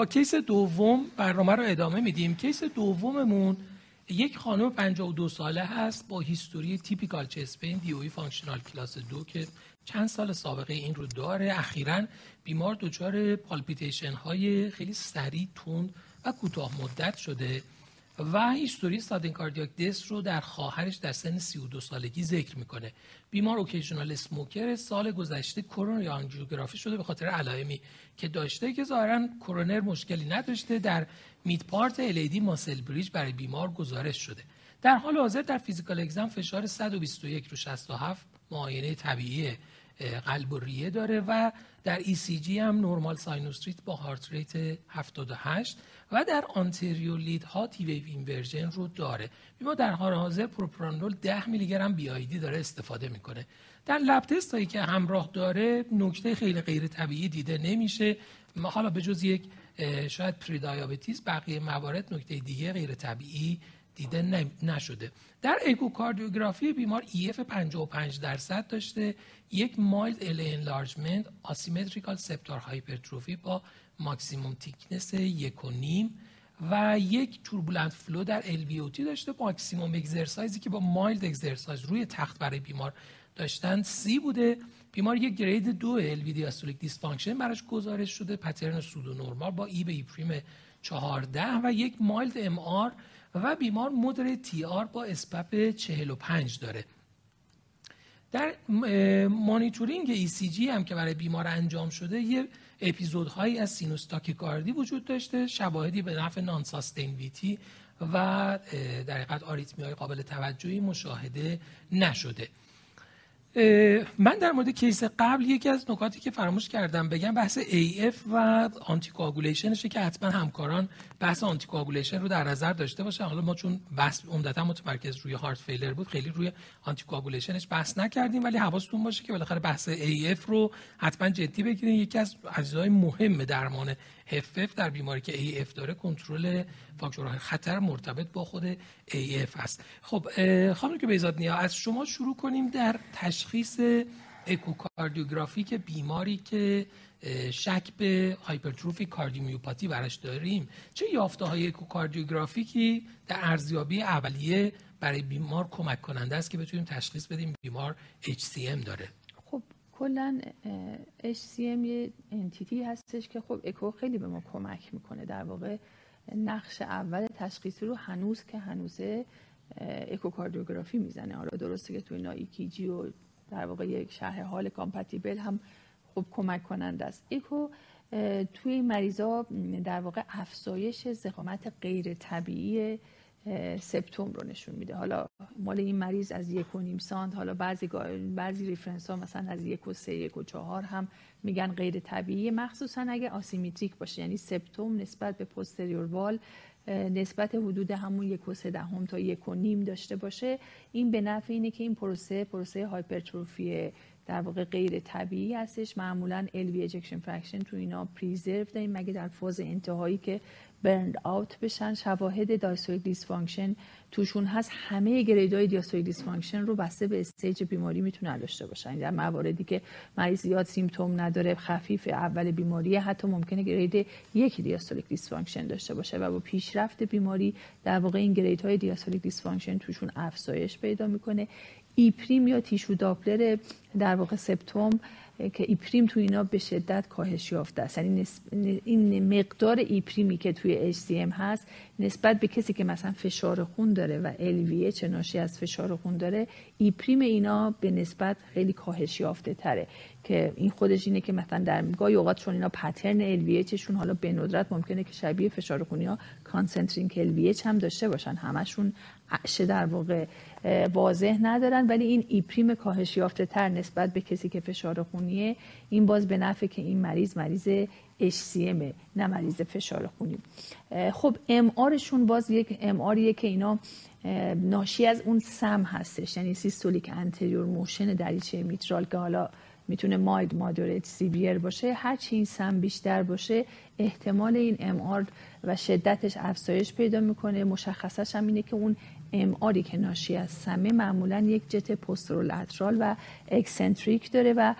case دوم برنامه رو ادامه میدیم. case دوممون یک خانم 52 ساله هست با history typical chest pain DOE functional class دو که چند سال سابقه این رو داره. اخیرا بیمار دچار palpitation های خیلی سریع تند و کوتاه مدت شده. و history sudden cardiac death رو در خواهرش در سن 32 سالگی ذکر می‌کنه. بیمار occasional smoker سال گذشته کرونر آنژیوگرافی شده به خاطر علائمی که داشته که ظاهرا کرونر مشکلی نداشته در mid part LAD muscle bridge برای بیمار گزارش شده. در حال حاضر در physical exam فشار 121 رو 67 معاینه طبیعی قلب و ریه داره و در ECG هم normal sinus rhythm با heart rate 78 و در anterior lead ها T wave inversion رو داره. بیمار در حال حاضر پروپرانول 10 میلی گرم BID داره استفاده می‌کنه. در lab test هایی که همراه داره نکته خیلی غیر طبیعی دیده نمیشه. حالا به جز یک شاید پری بقیه موارد نکته دیگه غیر طبیعی دیده نشده. در اکوکاردیوگرافی بیمار EF 55 درصد داشته. یک mild LA enlargement asymmetrical septal hypertrophy با maximum thickness یک و نیم و یک turbulent flow در LVOT داشته. maximum exercise ی که با mild exercise روی تخت برای بیمار داشتن سی بوده. بیمار یک grade دو LV diastolic dysfunction براش گزارش شده. pattern pseudo normal با E به E prime 14 و یک mild MR و بیمار moderate TR با sPAP 45 داره. در مانیتورینگ ECG هم که برای بیمار انجام شده یه اپیزودهایی از sinus تاکیکاردی وجود داشته شواهدی به نفع non VT و در حقیقت آریتمی های قابل توجهی مشاهده نشده. من در مورد کیس قبل یکی از نکاتی که فراموش کردم بگم بحث AF و آنتی که حتما همکاران بحث آنتی رو در نظر داشته باشه حالا ما چون بحث عمدتا متمرکز روی هارت فیلر بود خیلی روی آنتی بحث نکردیم ولی حواستون باشه که بالاخره بحث AF رو حتما جدی بگیرین. یکی از اجزای مهم درمان HFF در بیماری که AF داره کنترل فاکتورهای خطر مرتبط با خود AF است. خب خانم که بیزاد نیا از شما شروع کنیم در تشخیص اکوکاردیوگرافی که بیماری که شک به هایپرتروفی کاردیومیوپاتی براش داریم. چه یافته های اکوکاردیوگرافیکی در ارزیابی اولیه برای بیمار کمک کننده است که بتونیم تشخیص بدیم بیمار HCM داره؟ کلا HCM یه entity هستش که خب اکو خیلی به ما کمک می‌کنه. در واقع نقش اول تشخیصی رو هنوز که هنوزه اکوکاردیوگرافی می‌زنه. حالا درسته که توی اینا EKG و در واقع یک شرح حال compatible هم خوب کمک کننده است. اکو توی مریضا در واقع افزایش ضخامت غیر طبیعی سپتوم رو نشون میده. حالا مال این مریض از یک و نیم سانت حالا بعضی بعضی reference ها مثلا از یک و سه یک و چهار هم میگن غیر طبیعی مخصوصا اگه asymmetric باشه یعنی سپتوم نسبت به posterior wall نسبت حدود همون یک و سه دهم تا یک و نیم داشته باشه. این به نفع اینه که این پروسه پروسه hypertrophy در واقع غیر طبیعی هستش. معمولا LV ejection fraction تو اینا preserved داریم مگه در فاز انتهایی که burned out بشن. شواهد diastolic dysfunction توشون هست. همه grade های diastolic dysfunction رو بسته به stage بیماری می‌تونه داشته باشن. یعنی در مواردی که مریض زیاد symptom نداره خفیف اول بیماری حتی ممکنه grade یک diastolic dysfunction داشته باشه و با پیشرفت بیماری در واقع این grade های diastolic dysfunction توشون افزایش پیدا می‌کنه. E prime یا tissue Doppler در واقع سپتوم که E prime تو اینا به شدت کاهش یافته است. یعنی این مقدار E prime ی که توی HCM هست نسبت به کسی که مثلا فشار خون داره و LVH ناشی از فشار خون داره E prime اینا به نسبت خیلی کاهش یافته تره. که این خودش اینه که مثلا در گاهی اوقات چون اینا pattern LVH شون حالا به ندرت ممکنه که شبیه فشار خونی ها concentric LVH هم داشته باشن. همشون اشه در واقع واضح ندارن ولی این E prime کاهش یافته تر نسبت به کسی که فشار خونیه این باز به نفع که این مریض مریض HCM نه مریض فشار خونی. خب MR شون باز یک MR یه که اینا ناشی از اون سم هستش. یعنی systolic anterior motion دریچه میترال که حالا می‌تونه mild moderate severe باشه هر چی این سم بیشتر باشه احتمال این MR و شدتش افزایش پیدا می‌کنه. مشخصش هم اینه که اون MR ی که ناشی از سمه معمولا یک jet posterolateral و eccentric داره و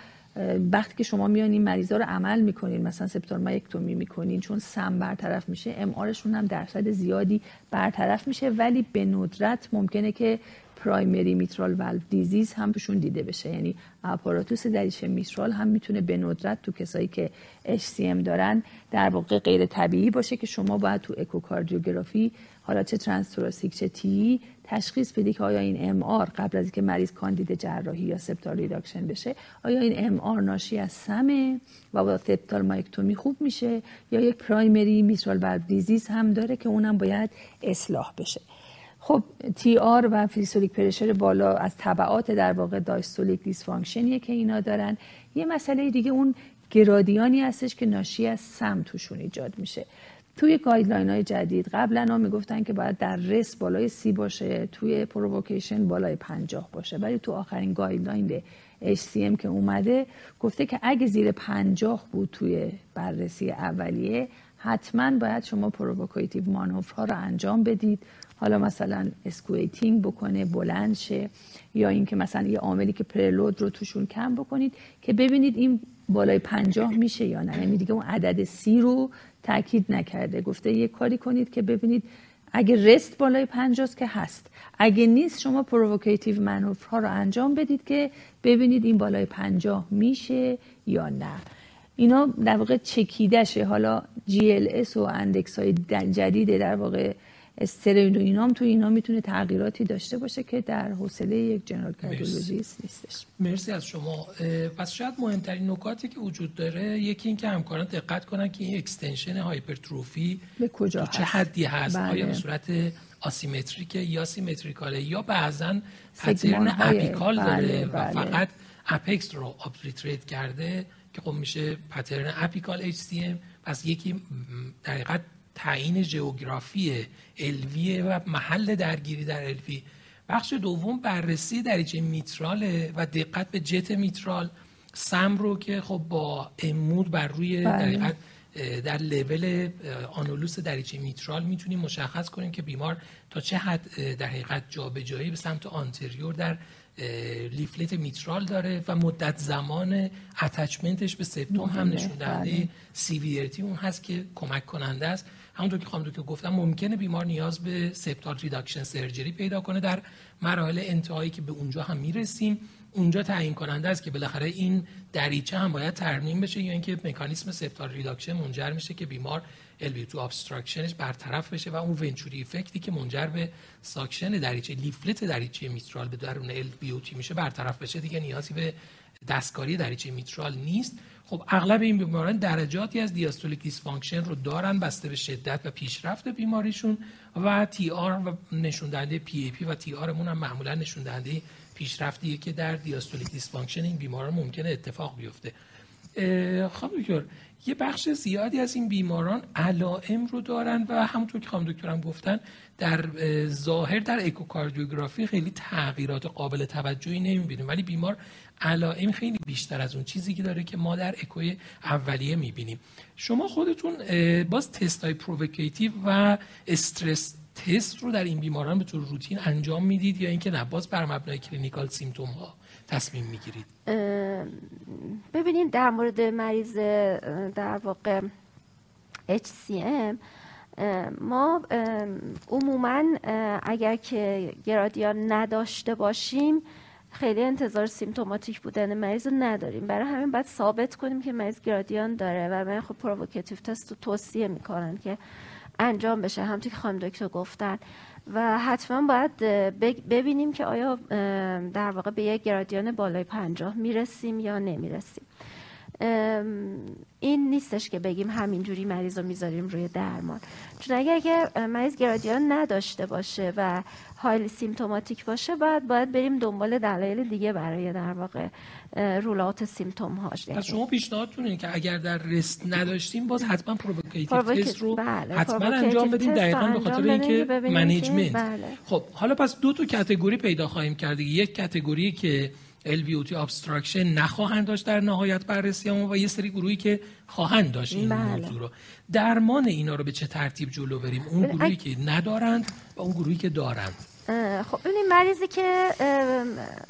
وقتی که شما میان این مریضا رو عمل می‌کنین مثلا septal myectomy می‌کنین چون سم برطرف میشه MR شون هم درصد زیادی برطرف میشه ولی به ندرت ممکنه که primary mitral valve disease هم توشون دیده بشه. یعنی apparatus دریچه میترال هم می‌تونه به ندرت تو کسایی که HCM دارن در واقع غیر طبیعی باشه که شما باید تو اکوکاردیوگرافی حالا چه transthoracic چه TEE تشخیص بدی که آیا این MR قبل از اینکه مریض کاندید جراحی یا septal reduction بشه آیا این MR ناشی از سمه و با septal myectomy خوب میشه یا یک primary mitral valve disease هم داره که اونم باید اصلاح بشه. خب TR و فیزیولیک pressure بالا از تبعات در واقع diastolic dysfunction یه که اینا دارن. یه مسئله دیگه اون گرادیانی هستش که ناشی از سم توشون ایجاد میشه. توی guideline های جدید قبلا ها می‌گفتن که باید در rest بالای سی باشه توی provocation بالای پنجاه باشه. ولی تو آخرین guideline HCM که اومده گفته که اگه زیر پنجاه بود توی بررسی اولیه حتما باید شما provocative maneuver ها رو انجام بدید. حالا مثلا squatting بکنه بلند شه. یا اینکه مثلا یه عاملی که preload رو توشون کم بکنید که ببینید این بالای پنجاه میشه یا نه. یعنی دیگه اون عدد سی رو تاکید نکرده. گفته یه کاری کنید که ببینید اگه rest بالای پنجاست که هست. اگه نیست شما provocative maneuver رو انجام بدید که ببینید این بالای پنجاه میشه یا نه. اینا در واقع چکیده‌شه. حالا GLS و index های جدید در واقع strain و اینام تو اینا می‌تونه تغییراتی داشته باشه که در حوصله یک general cardiologist نیستش. مرسی از شما. پس شاید مهمترین نکاتی که وجود داره یکی این که همکاران دقت کنن که این extension hypertrophy به کجا تو چه حدی هست؟ بله. آیا به صورت asymmetric یا symmetrical ه؟ یا بعضا pattern apical داره بله، و بله. فقط apex رو obliterate کرده که خب میشه pattern apical H پس یکی در تعیین geography LV یه و محل درگیری در LV بخش دوم بررسی دریچه میتراله و دقت به jet میترال سم رو که خب با امود بر روی بله. در لول آنولوس دریچه میترال می‌تونیم مشخص کنیم که بیمار تا چه حد در حقیقت جابجایی به سمت anterior در leaflet میترال داره و مدت زمان attachment ش به سپتوم هم نشون دهنده بله. severity اون هست که کمک کننده است همونطور که خانم که گفتم ممکنه بیمار نیاز به septal reduction surgery پیدا کنه. در مراحل انتهایی که به اونجا هم می‌رسیم اونجا تعیین کننده است که بالاخره این دریچه هم باید ترمیم بشه یا اینکه مکانیسم septal reduction منجر میشه که بیمار LV2 ابستراکشنش برطرف بشه و اون Venturi effect ی که منجر به suction دریچه leaflet دریچه میترال به درون LVOT میشه برطرف بشه. دیگه نیازی به دستکاری دریچه میترال نیست. خب اغلب این بیماران درجاتی از diastolic dysfunction رو دارن بسته به شدت و پیشرفت بیماریشون و TR و نشون دهنده PAP و TR مون هم معمولا نشون دهنده پیشرفتیه که در diastolic dysfunction این بیماران ممکنه اتفاق بیفته. خانم دکتر یه بخش زیادی از این بیماران علائم رو دارن و همونطور که خانم دکترم گفتن در ظاهر در اکوکاردیوگرافی خیلی تغییرات قابل توجهی نمی‌بینیم. ولی بیمار علائم خیلی بیشتر از اون چیزی که داره که ما در اکوی اولیه می‌بینیم. شما خودتون باز تست های provocative و stress test رو در این بیماران به طور روتین انجام می‌دید یا اینکه نه؟ باز بر مبنای clinical symptom ها تصمیم می‌گیرید. ببینید در مورد مریض در واقع HCM ما عموما اگر که گرادیان نداشته باشیم خیلی انتظار symptomatic بودن مریض رو نداریم. برای همین باید ثابت کنیم که مریض گرادیان داره و من خب provocative test رو توصیه می‌کنن که انجام بشه. همونطور که خانم دکتر گفتن. و حتما باید ببینیم که آیا در واقع به یک گرادیان بالای پنجاه می‌رسیم یا نمی‌رسیم. این نیستش که بگیم همینجوری مریض رو می‌ذاریم روی درمان چون اگر که مریض گرادیان نداشته باشه و highly symptomatic باشه باید باید بریم دنبال دلایل دیگه برای در واقع rule out symptom هاش پس شما پیشنهادتون اینه که اگر در rest نداشتیم باز حتما provocative test رو بله. حتما انجام بدیم دقیقا به خاطر اینکه management بله. خب حالا پس دو تا category پیدا خواهیم کرد یک category که LVOT obstruction نخواهند داشت در نهایت بررسی همون و یه سری گروهی که خواهند داشت این بله. موضوع رو. درمان اینا رو به چه ترتیب جلو بریم؟ اون گروهی که ندارند و اون گروهی که دارند. خب این مریضی که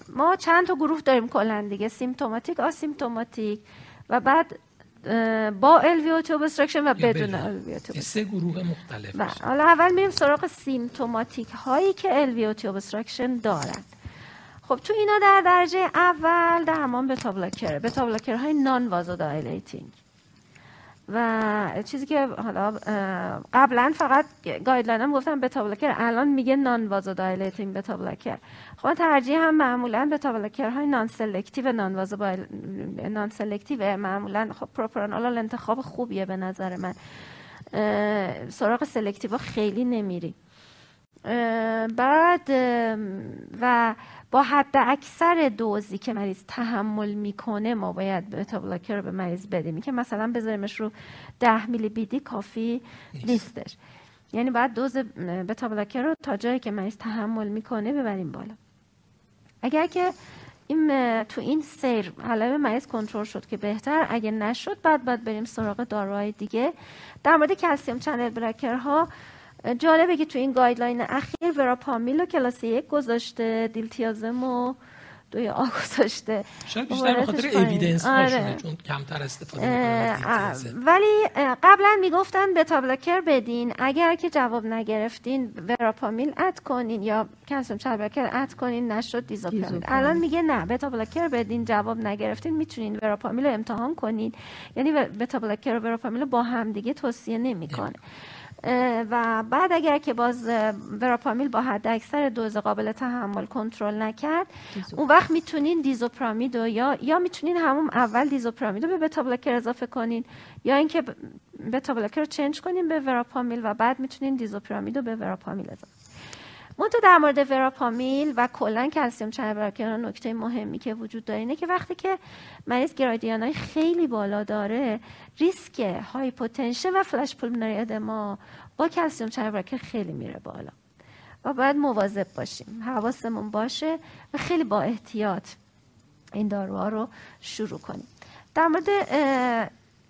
ما چند تا گروه داریم کلا دیگه symptomatic asymptomatic و بعد با LVOT obstruction و بدون LVOT سه گروه مختلف و حالا اول میریم سراغ symptomatic هایی که LVOT obstruction دارن. خب تو اینا در درجه اول درمان beta blocker. beta blocker های non-vasodilating و چیزی که حالا قبلا فقط guideline هم گفتم beta blocker. الان میگه non-vasodilating beta blocker. خب ترجیح هم معمولا beta blocker های non-selective non-vaso non-selective معمولا خب پروپرانول انتخاب خوبیه به نظر من. سراغ selective خیلی نمیری. بعد و با حد اکثر دوزی که مریض تحمل می‌کنه ما باید beta blocker رو به مریض بدیم. که مثلا بذاریمش رو 10 میلی BID کافی نیستش. یعنی باید دوز beta blocker رو تا جایی که مریض تحمل می‌کنه ببریم بالا. اگر که این تو این سیر حالا مریض کنترل شد که بهتر اگه نشد بعد باید بریم سراغ داروهای دیگه. در مورد calcium channel blocker ها جالبه که تو این guideline اخیر وراپامیل و کلاس یک گذاشته دیلتیازم و دوی A گذاشته. شاید بیشتر به خاطر evidence آره. چون کمتر استفاده ولی قبلا می‌گفتن beta blocker بدین. اگر که جواب نگرفتین وراپامیل add کنین یا calcium blocker add کنین نشد دیزوپرامید الان میگه نه beta blocker بدین جواب نگرفتین می‌تونین وراپامیل رو امتحان کنین. یعنی بتا بلاکر و وراپامیل با هم دیگه توصیه نمی‌کنه. و بعد اگر که باز وراپامیل با حد اکثر دوز قابل تحمل کنترل نکرد اون وقت می‌تونین دیزوپرامید یا یا می‌تونین همون اول دیزوپرامید رو به بتا اضافه کنین یا اینکه بتا رو چنج کنین به وراپامیل و بعد می‌تونین دیزوپرامید رو به وراپامیل اضافه منتها در مورد وراپامیل و کلا کلسیم چنل نکته مهمی که وجود داره اینه که وقتی که مریض گرادیان های خیلی بالا داره ریسک hypotension و flash pulmonary edema با calcium channel خیلی میره بالا و باید مواظب باشیم. حواسمون باشه و خیلی با احتیاط این داروها رو شروع کنیم. در مورد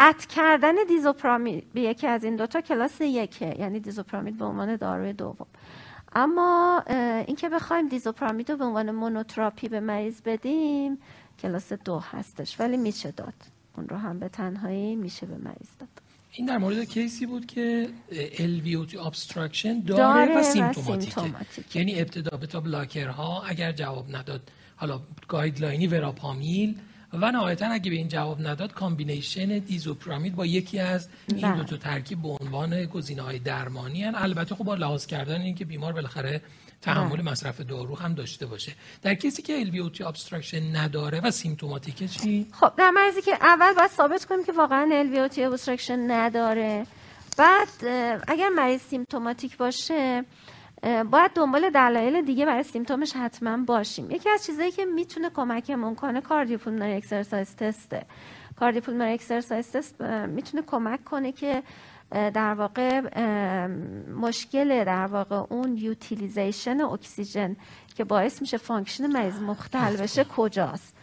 add کردن دیزوپرامید به یکی از این دوتا کلاس یکه یعنی دیزوپرامید به عنوان داروی دوم. اما اینکه بخوایم دیزوپرامید رو به عنوان monotherapy به مریض بدیم کلاس دو هستش. ولی میشه داد. اون رو هم به تنهایی میشه به مریض داد. این در مورد case ی بود که LVOT obstruction داره, داره و symptomatic ه یعنی ابتدا beta blocker ها اگر جواب نداد حالا guideline ی وراپامیل و نهایتا اگه به این جواب نداد combination دیزوپرامید با یکی از این بله. دو تا ترکیب به عنوان گزینه های درمانی هن. البته خب با لحاظ کردن اینکه بیمار بالاخره تحمل بله. مصرف دارو هم داشته باشه در کسی که LVOT obstruction نداره و symptomatic ه چی خب در مریضی که اول باید ثابت کنیم که واقعا LVOT obstruction نداره بعد اگر مریض symptomatic باشه باید دنبال دلایل دیگه برای symptom ش حتما باشیم. یکی از چیزایی که می‌تونه کمکمون کنه cardiopulmonary exercise test ه. cardiopulmonary exercise test می‌تونه کمک کنه که در واقع مشکل در واقع اون utilization اکسیژن که باعث میشه function مریض مختل بشه کجاست.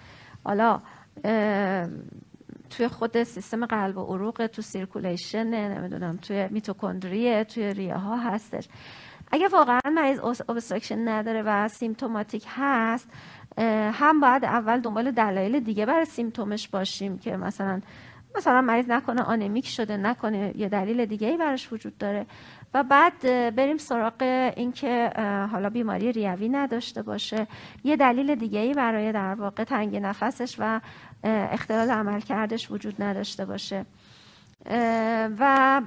حالا توی خود سیستم قلب و عروق تو circulation نمی‌دونم توی میتوکندریه توی ریه ها هستش. اگه واقعا مریض obstruction نداره و symptomatic هست هم باید اول دنبال دلایل دیگه برای symptom ش باشیم که مثلا مثلا مریض نکنه آنمیک شده نکنه یه دلیل دیگه ای براش وجود داره. و بعد بریم سراغ اینکه حالا بیماری ریوی نداشته باشه. یه دلیل دیگه ای برای در واقع تنگ نفسش و اختلال عمل کردش وجود نداشته باشه. و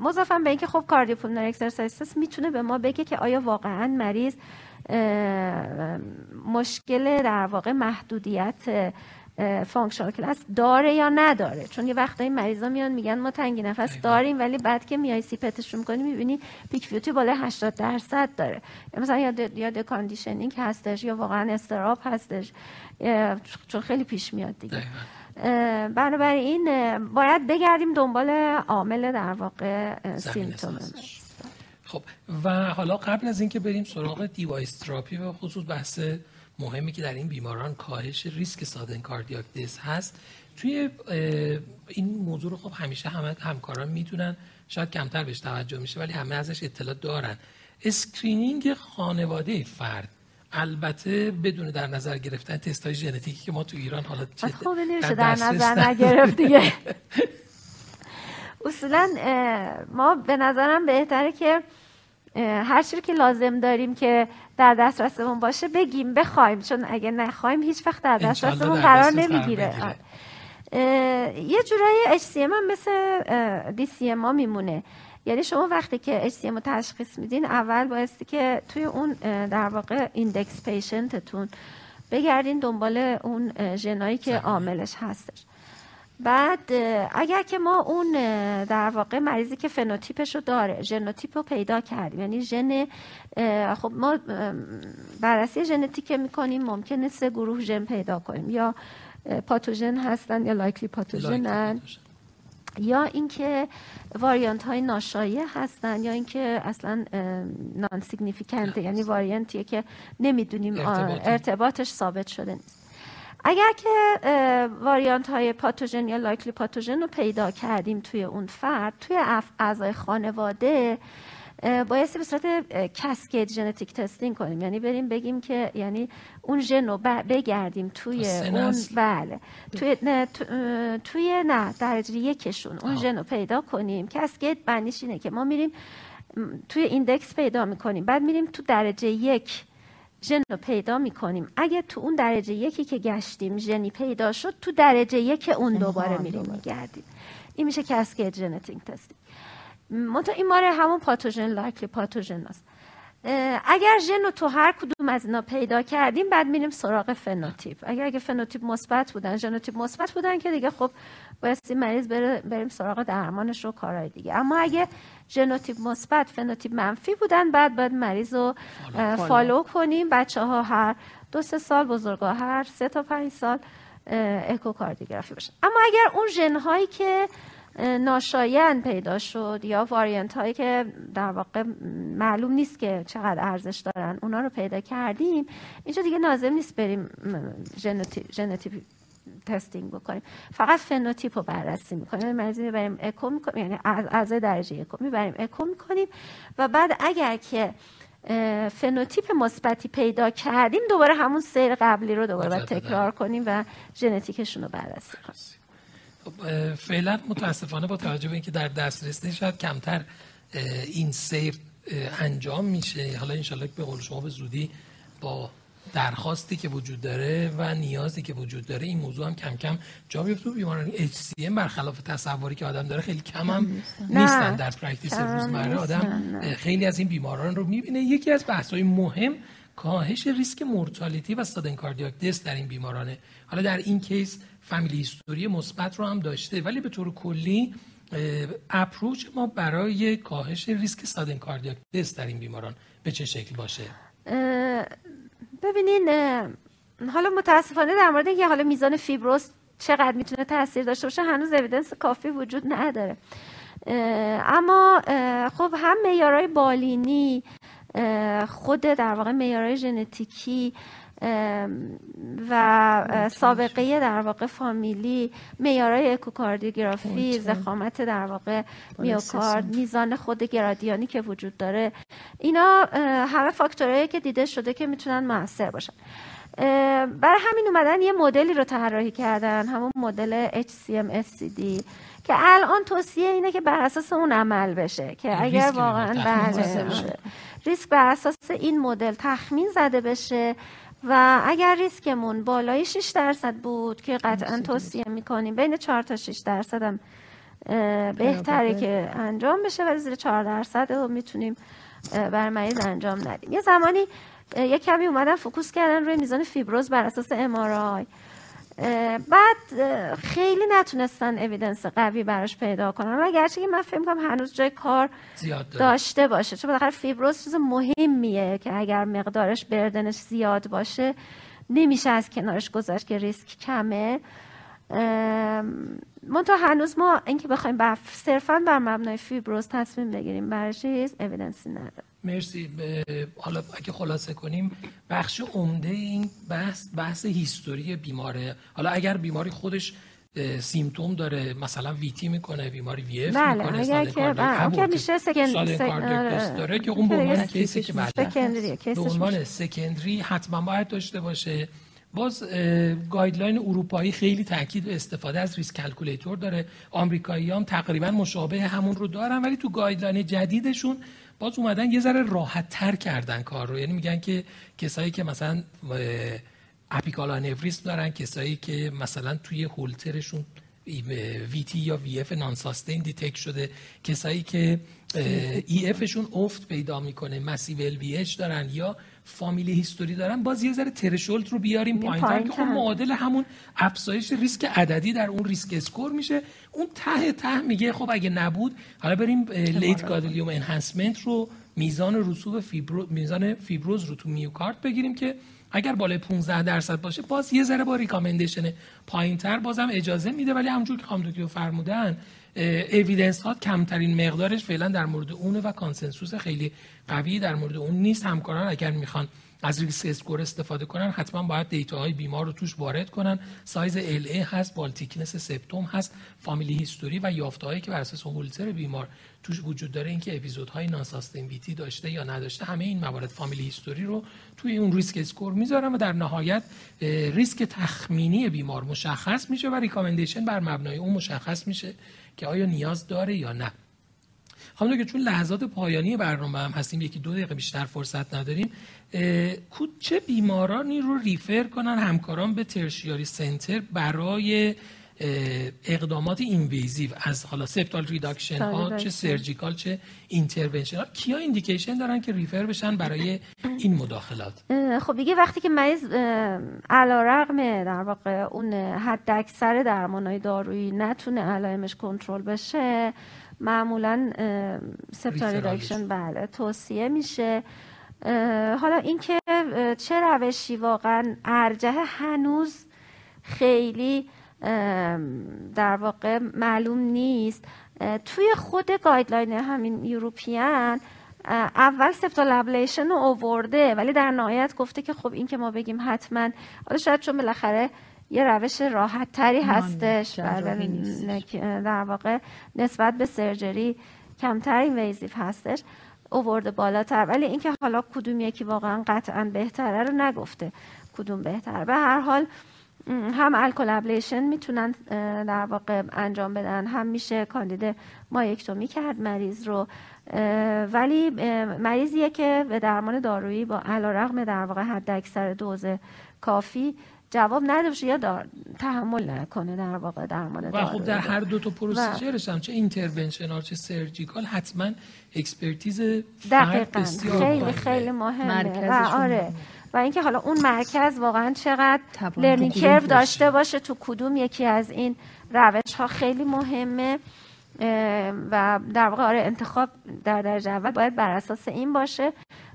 مضافم به اینکه خب کاردیوپولمونری اکسرسایز می‌تونه به ما بگه که آیا واقعا مریض مشکل در واقع محدودیت functional class داره یا نداره؟ چون یه وقتایی مریضا میان میگن ما تنگی نفس داریم ولی بعد که میای CPET ش رو می‌کنی می‌بینی peak VO2 بالای 80 درصد داره. یا مثلا یا deconditioning هستش یا واقعا اضطراب هستش چون خیلی پیش میاد دیگه. بنابراین باید بگردیم دنبال عامل در واقع symptom خب و حالا قبل از اینکه بریم سراغ device therapy و خصوص بحث مهمی که در این بیماران کاهش ریسک sudden cardiac death هست توی این موضوع رو خب همیشه همه همکاران می‌دونن. شاید کمتر بهش توجه میشه ولی همه ازش اطلاع دارن. screening خانواده فرد البته بدون در نظر گرفتن تست های ژنتیکی که ما تو ایران حالا چه خب در, در نظر نگرفت دیگه. اصولا ما به نظرم بهتره که هر چیزی که لازم داریم که در دسترسمون باشه بگیم بخوایم. چون اگه نخوایم هیچ وقت در دسترسمون قرار نمی‌گیره. یه جورایی HCM هم مثل DCM ها میمونه. یعنی شما وقتی که HCM رو تشخیص میدین اول بایستی که توی اون در واقع ایندکس پیشنتتون بگردین دنبال اون ژنایی که عاملش هستش. بعد اگر که ما اون در واقع مریضی که فنوتیپش رو داره ژنوتیپ رو پیدا کردیم یعنی ژن خب ما بررسی ژنتیک می‌کنیم ممکنه سه گروه ژن پیدا کنیم یا پاتوژن هستن یا likely پاتوژنن. یا اینکه variant های ناشایع هستن یا اینکه اصلا non-significant ه یعنی variant یه که نمی‌دونیم ارتباطش ثابت شده نیست. اگر که variant های پاتوژن یا likely پاتوژن رو پیدا کردیم توی اون فرد توی اعضای خانواده بایستی به صورت cascade genetic testing کنیم. یعنی بریم بگیم که یعنی اون ژن رو بگردیم توی اون بله. توی نه توی نه درجه یکشون اون ژن رو پیدا کنیم. cascade بندیش اینه که ما میریم توی index پیدا می‌کنیم. بعد میریم تو درجه یک ژن رو پیدا می‌کنیم. اگه تو اون درجه یکی که گشتیم ژنی پیدا شد تو درجه یک اون دوباره میریم میگردیم. این میشه cascade genetic testing. منتها این مال همون پاتوژن likely پاتوژن است اگر ژن رو تو هر کدوم از اینا پیدا کردیم بعد میریم سراغ فنوتیپ. اگر اگه فنوتیپ مثبت بودن ژنوتیپ مثبت بودن که دیگه خب بایستی مریض بریم سراغ درمانش رو کارهای دیگه. اما اگه ژنوتیپ مثبت فنوتیپ منفی بودن بعد باید مریض رو follow کنیم. بچه ها هر دو سه سال بزرگا هر سه تا پنج سال اکوکاردیوگرافی باشن. اما اگر اون ژن هایی که ناشایعن پیدا شد یا variant هایی که در واقع معلوم نیست که چقدر ارزش دارن اونا رو پیدا کردیم. اینجا دیگه لازم نیست بریم genetic testing بکنیم. فقط فنوتیپ رو بررسی می‌کنیم. مریضی می‌بریم اکو می‌کنیم یعنی از درجه اکو می‌بریم اکو می‌کنیم و بعد اگر که فنوتیپ مثبتی پیدا کردیم دوباره همون سیر قبلی رو دوباره تکرار کنیم و ژنتیکشون رو بررسی کنیم. فعلا متاسفانه با توجه به اینکه در دسترس شاید کمتر این سیر انجام میشه. حالا انشالله به قول شما به زودی با درخواستی که وجود داره و نیازی که وجود داره این موضوع هم کم کم جا بیفته بیماران HCM برخلاف تصوری که آدم داره خیلی کم هم نیستن. در practice روزمره آدم خیلی از این بیماران رو می‌بینه. یکی از بحث های مهم کاهش ریسک mortality و sudden cardiac death در این بیمارانه. حالا در این case family history مثبت رو هم داشته ولی به طور کلی approach ما برای کاهش ریسک sudden cardiac death در این بیماران به چه شکل باشه؟ ببینین حالا متاسفانه در مورد اینکه حالا میزان فیبروس چقدر می‌تونه تاثیر داشته باشه هنوز اویدنس کافی وجود نداره. اما خب هم معیارهای بالینی خود در واقع معیارهای ژنتیکی و سابقه در واقع فامیلی معیارهای اکوکاردیوگرافی زخامت در واقع میوکارد میزان خود گرادیانی که وجود داره. اینا همه فاکتورهایی که دیده شده که می‌تونن موثر باشن. برای همین اومدن یه مدلی رو طراحی کردن همون مدل HCM-SCD که الان توصیه اینه که بر اساس اون عمل بشه که اگر واقعا بله. ریسک بر اساس این مدل تخمین زده بشه و اگر ریسکمون بالای 6 درصد بود که قطعا توصیه می‌کنیم بین 4 تا 6 درصد هم بهتره که انجام بشه ولی زیر 4 درصد رو می‌تونیم بر مریض انجام ندیم. یه زمانی یه کمی اومدن focus کردن روی میزان فیبروز بر اساس امارای بعد خیلی نتونستن evidence قوی براش پیدا کنن. و گرچه که من فکر کنم هنوز جای کار داشته باشه چون بالاخره فیبروز چیز مهمیه که اگر مقدارش burden ش زیاد باشه نمیشه از کنارش گذشت که ریسک کمه. منتها هنوز ما اینکه بخوایم صرفا بر مبنای فیبروز تصمیم بگیریم برای چیز اویدنسی نداره. مرسی حالا اگه خلاصه کنیم بخش عمده این بحث بحث هیستوری بیماره. حالا اگر بیماری خودش سیمتوم داره مثلا ویتی می‌کنه بیماری وی اف بله می‌کنه اگر که بله میشه سکند داره که اون به عنوان کیسی که بعد به عنوان سکندری حتما باید داشته باشه. باز guideline اروپایی خیلی تاکید به استفاده از risk calculator داره. آمریکایی هم تقریبا مشابه همون رو دارن ولی تو guideline جدیدشون باز اومدن یه ذره راحت تر کردن کار رو. یعنی میگن که کسایی که مثلا apical aneurysm دارن کسایی که مثلا توی هولترشون VT یا VF non-sustained detect شده. کسایی که EF شون افت پیدا می‌کنه massive LV دارن یا family history دارن باز یه ذره threshold رو بیاریم پایین که خب معادل همون افزایش ریسک عددی در اون risk score میشه. اون ته ته میگه خب اگه نبود حالا بریم late gadolinium enhancement رو میزان رسوب فیبرو میزان فیبروز رو تو میوکارد بگیریم که اگر بالای 15 درصد باشه باز یه ذره با recommendation پایینتر بازم اجازه میده. ولی همونجور که خانم دکتر فرمودن evidence ها کمترین مقدارش فعلا در مورد اونه و consensus خیلی قوی در مورد اون نیست. همکاران اگر می‌خوان از risk score استفاده کنن حتما باید data های بیمار رو توش وارد کنن. سایز LA هست wall thickness سپتوم هست family history و یافته هایی که بر اساس هولتر بیمار توش وجود داره. اینکه اپیزودهای nonsustained VT داشته یا نداشته همه این موارد family history رو توی اون risk score می‌ذارن و در نهایت ریسک تخمینی بیمار مشخص میشه و recommendation بر مبنای اون مشخص میشه. که آیا نیاز داره یا نه؟ خانم که چون لحظات پایانی برنامه هم هستیم یکی دو دقیقه بیشتر فرصت نداریم چه بیمارانی رو refer کنن همکاران به tertiary center برای اقدامات invasive. از حالا septal reduction ها چه surgical چه intervention ها. کیا indication دارن که refer بشن برای این مداخلات؟ خب دیگه وقتی که مریض علی‌رغم در واقع اون حداکثر درمانای دارویی نتونه علائمش کنترل بشه معمولا septal reduction بله توصیه میشه. حالا اینکه چه روشی واقعا ارجه هنوز خیلی در واقع معلوم نیست. توی خود guideline همین European اول septal ablation رو آورده ولی در نهایت گفته که خب این که ما بگیم حتما حالا شاید چون بالاخره یه روش راحت تری هستش در واقع نسبت به surgery کمتر invasive هستش آورده بالاتر. ولی اینکه حالا کدوم یکی واقعا قطعا بهتره رو نگفته. کدوم بهتر به هر حال هم alcohol ablation می‌تونن در واقع انجام بدن هم میشه کاندید myectomy کرد مریض رو. ولی مریضیه که به درمان دارویی با علیرغم در واقع حداکثر دوز کافی جواب نده یا دار... تحمل نکنه در واقع درمان و خب در هر دو تا procedure ش هم چه interventional چه surgical حتما expertise دقیقاً. خیلی خیلی مهمه. و آره. و اینکه حالا اون مرکز واقعا چقدر learning curve داشته باشه. تو کدوم یکی از این روش ها خیلی مهمه و در واقع آره انتخاب در درجه اول باید بر اساس این باشه.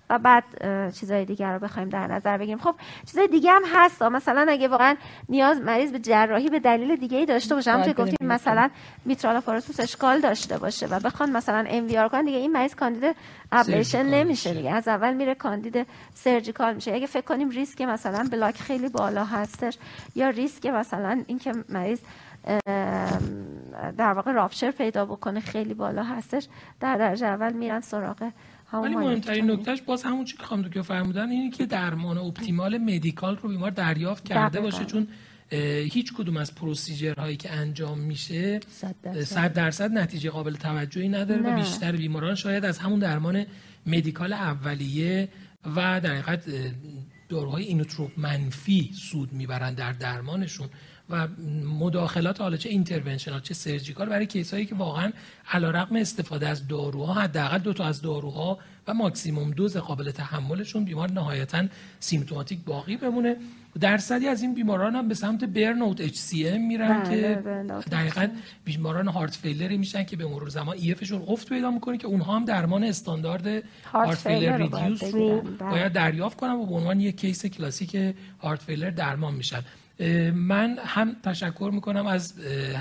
و بعد چیزای دیگر رو بخوایم در نظر بگیریم. خب چیزای دیگه هم هست. مثلا اگه واقعا نیاز مریض به جراحی به دلیل دیگه ای داشته باشه. همونطور گفتیم مثلا mitral apparatus اشکال داشته باشه و بخوان مثلا MVR کنن. دیگه این مریض کاندید ablation نمیشه دیگه. از اول میره کاندید surgical میشه. اگه فکر کنیم ریسک مثلا block خیلی بالا هستش یا ریسک مثلا اینکه مریض در واقع rupture پیدا بکنه خیلی بالا هستش در درجه اول میرن سراغ ولی مهمترین نکته‌ش باز همون چی که خانم دکتر فرمودن اینه که درمان optimal medical رو بیمار دریافت کرده باشه چون هیچ کدوم از هایی که انجام میشه صد درصد. نتیجه قابل توجهی نداره و بیشتر بیماران شاید از همون درمان medical اولیه و در حقیقت داروهای inotrope منفی سود می‌برن در درمانشون. و مداخلات حالا چه interventional چه surgical برای case ایی که واقعا علیرغم استفاده از داروها حداقل دو تا از داروها و ماکسیموم دوز قابل تحملشون بیمار نهایتا symptomatic باقی بمونه. درصدی از این بیماران هم به سمت burnt-out HCM میرن بله، که دقیقا بیماران heart failure ی میشن که به مرور زمان EF شون افت پیدا می‌کنه که اونها هم درمان استاندارد heart failure reduced رو بله. باید دریافت کنن و به عنوان یک case کلاسیک heart failure درمان میشن. من هم تشکر می‌کنم از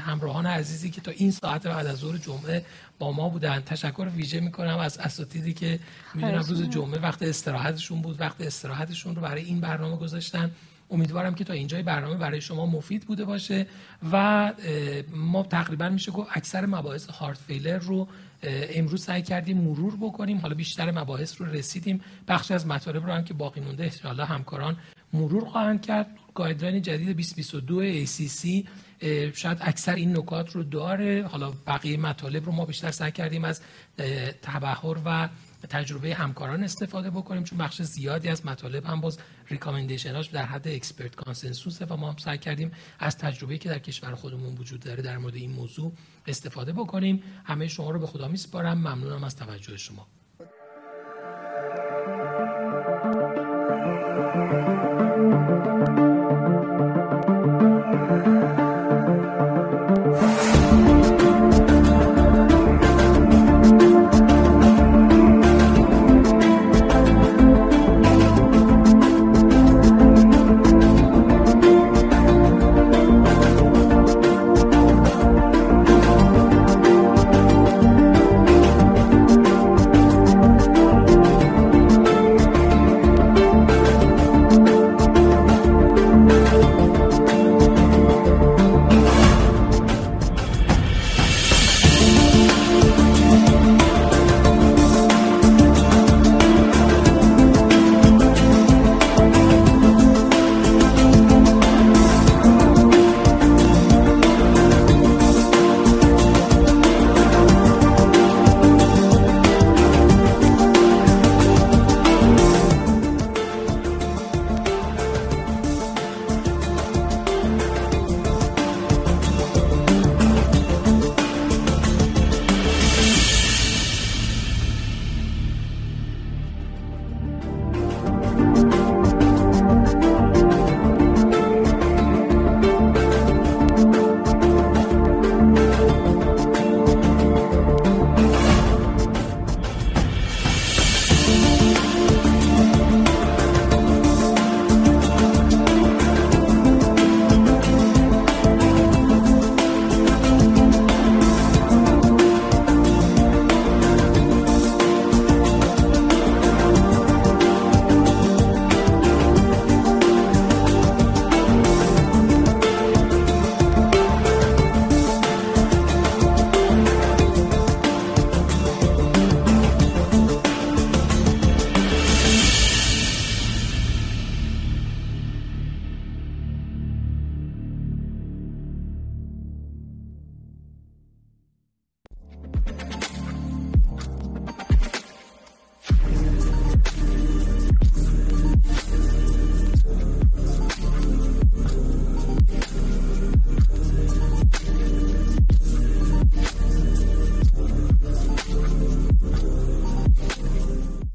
همراهان عزیزی که تا این ساعت بعد از ظهر جمعه با ما بودن. تشکر ویژه می‌کنم از اساتیدی که می‌دونم روز جمعه وقت استراحتشون بود وقت استراحتشون رو برای این برنامه گذاشتن. امیدوارم که تا اینجای برنامه برای شما مفید بوده باشه و ما تقریبا میشه گفت اکثر مباحث هارت فیلر رو امروز سعی کردیم مرور بکنیم. حالا بیشتر مباحث رو رسیدیم. بخشی از مطالب رو هم که باقی مونده ان همکاران مرور خواهند کرد. guideline جدید 2022 ACC شاید اکثر این نکات رو داره. حالا بقیه مطالب رو ما بیشتر سعی کردیم از تبحر و تجربه همکاران استفاده بکنیم چون بخش زیادی از مطالب هم باز recommendation اش در حد expert consensus ه و ما هم سعی کردیم از تجربه که در کشور خودمون وجود داره در مورد این موضوع استفاده بکنیم. همه شما رو به خدا میسپارم. ممنونم از توجه شما.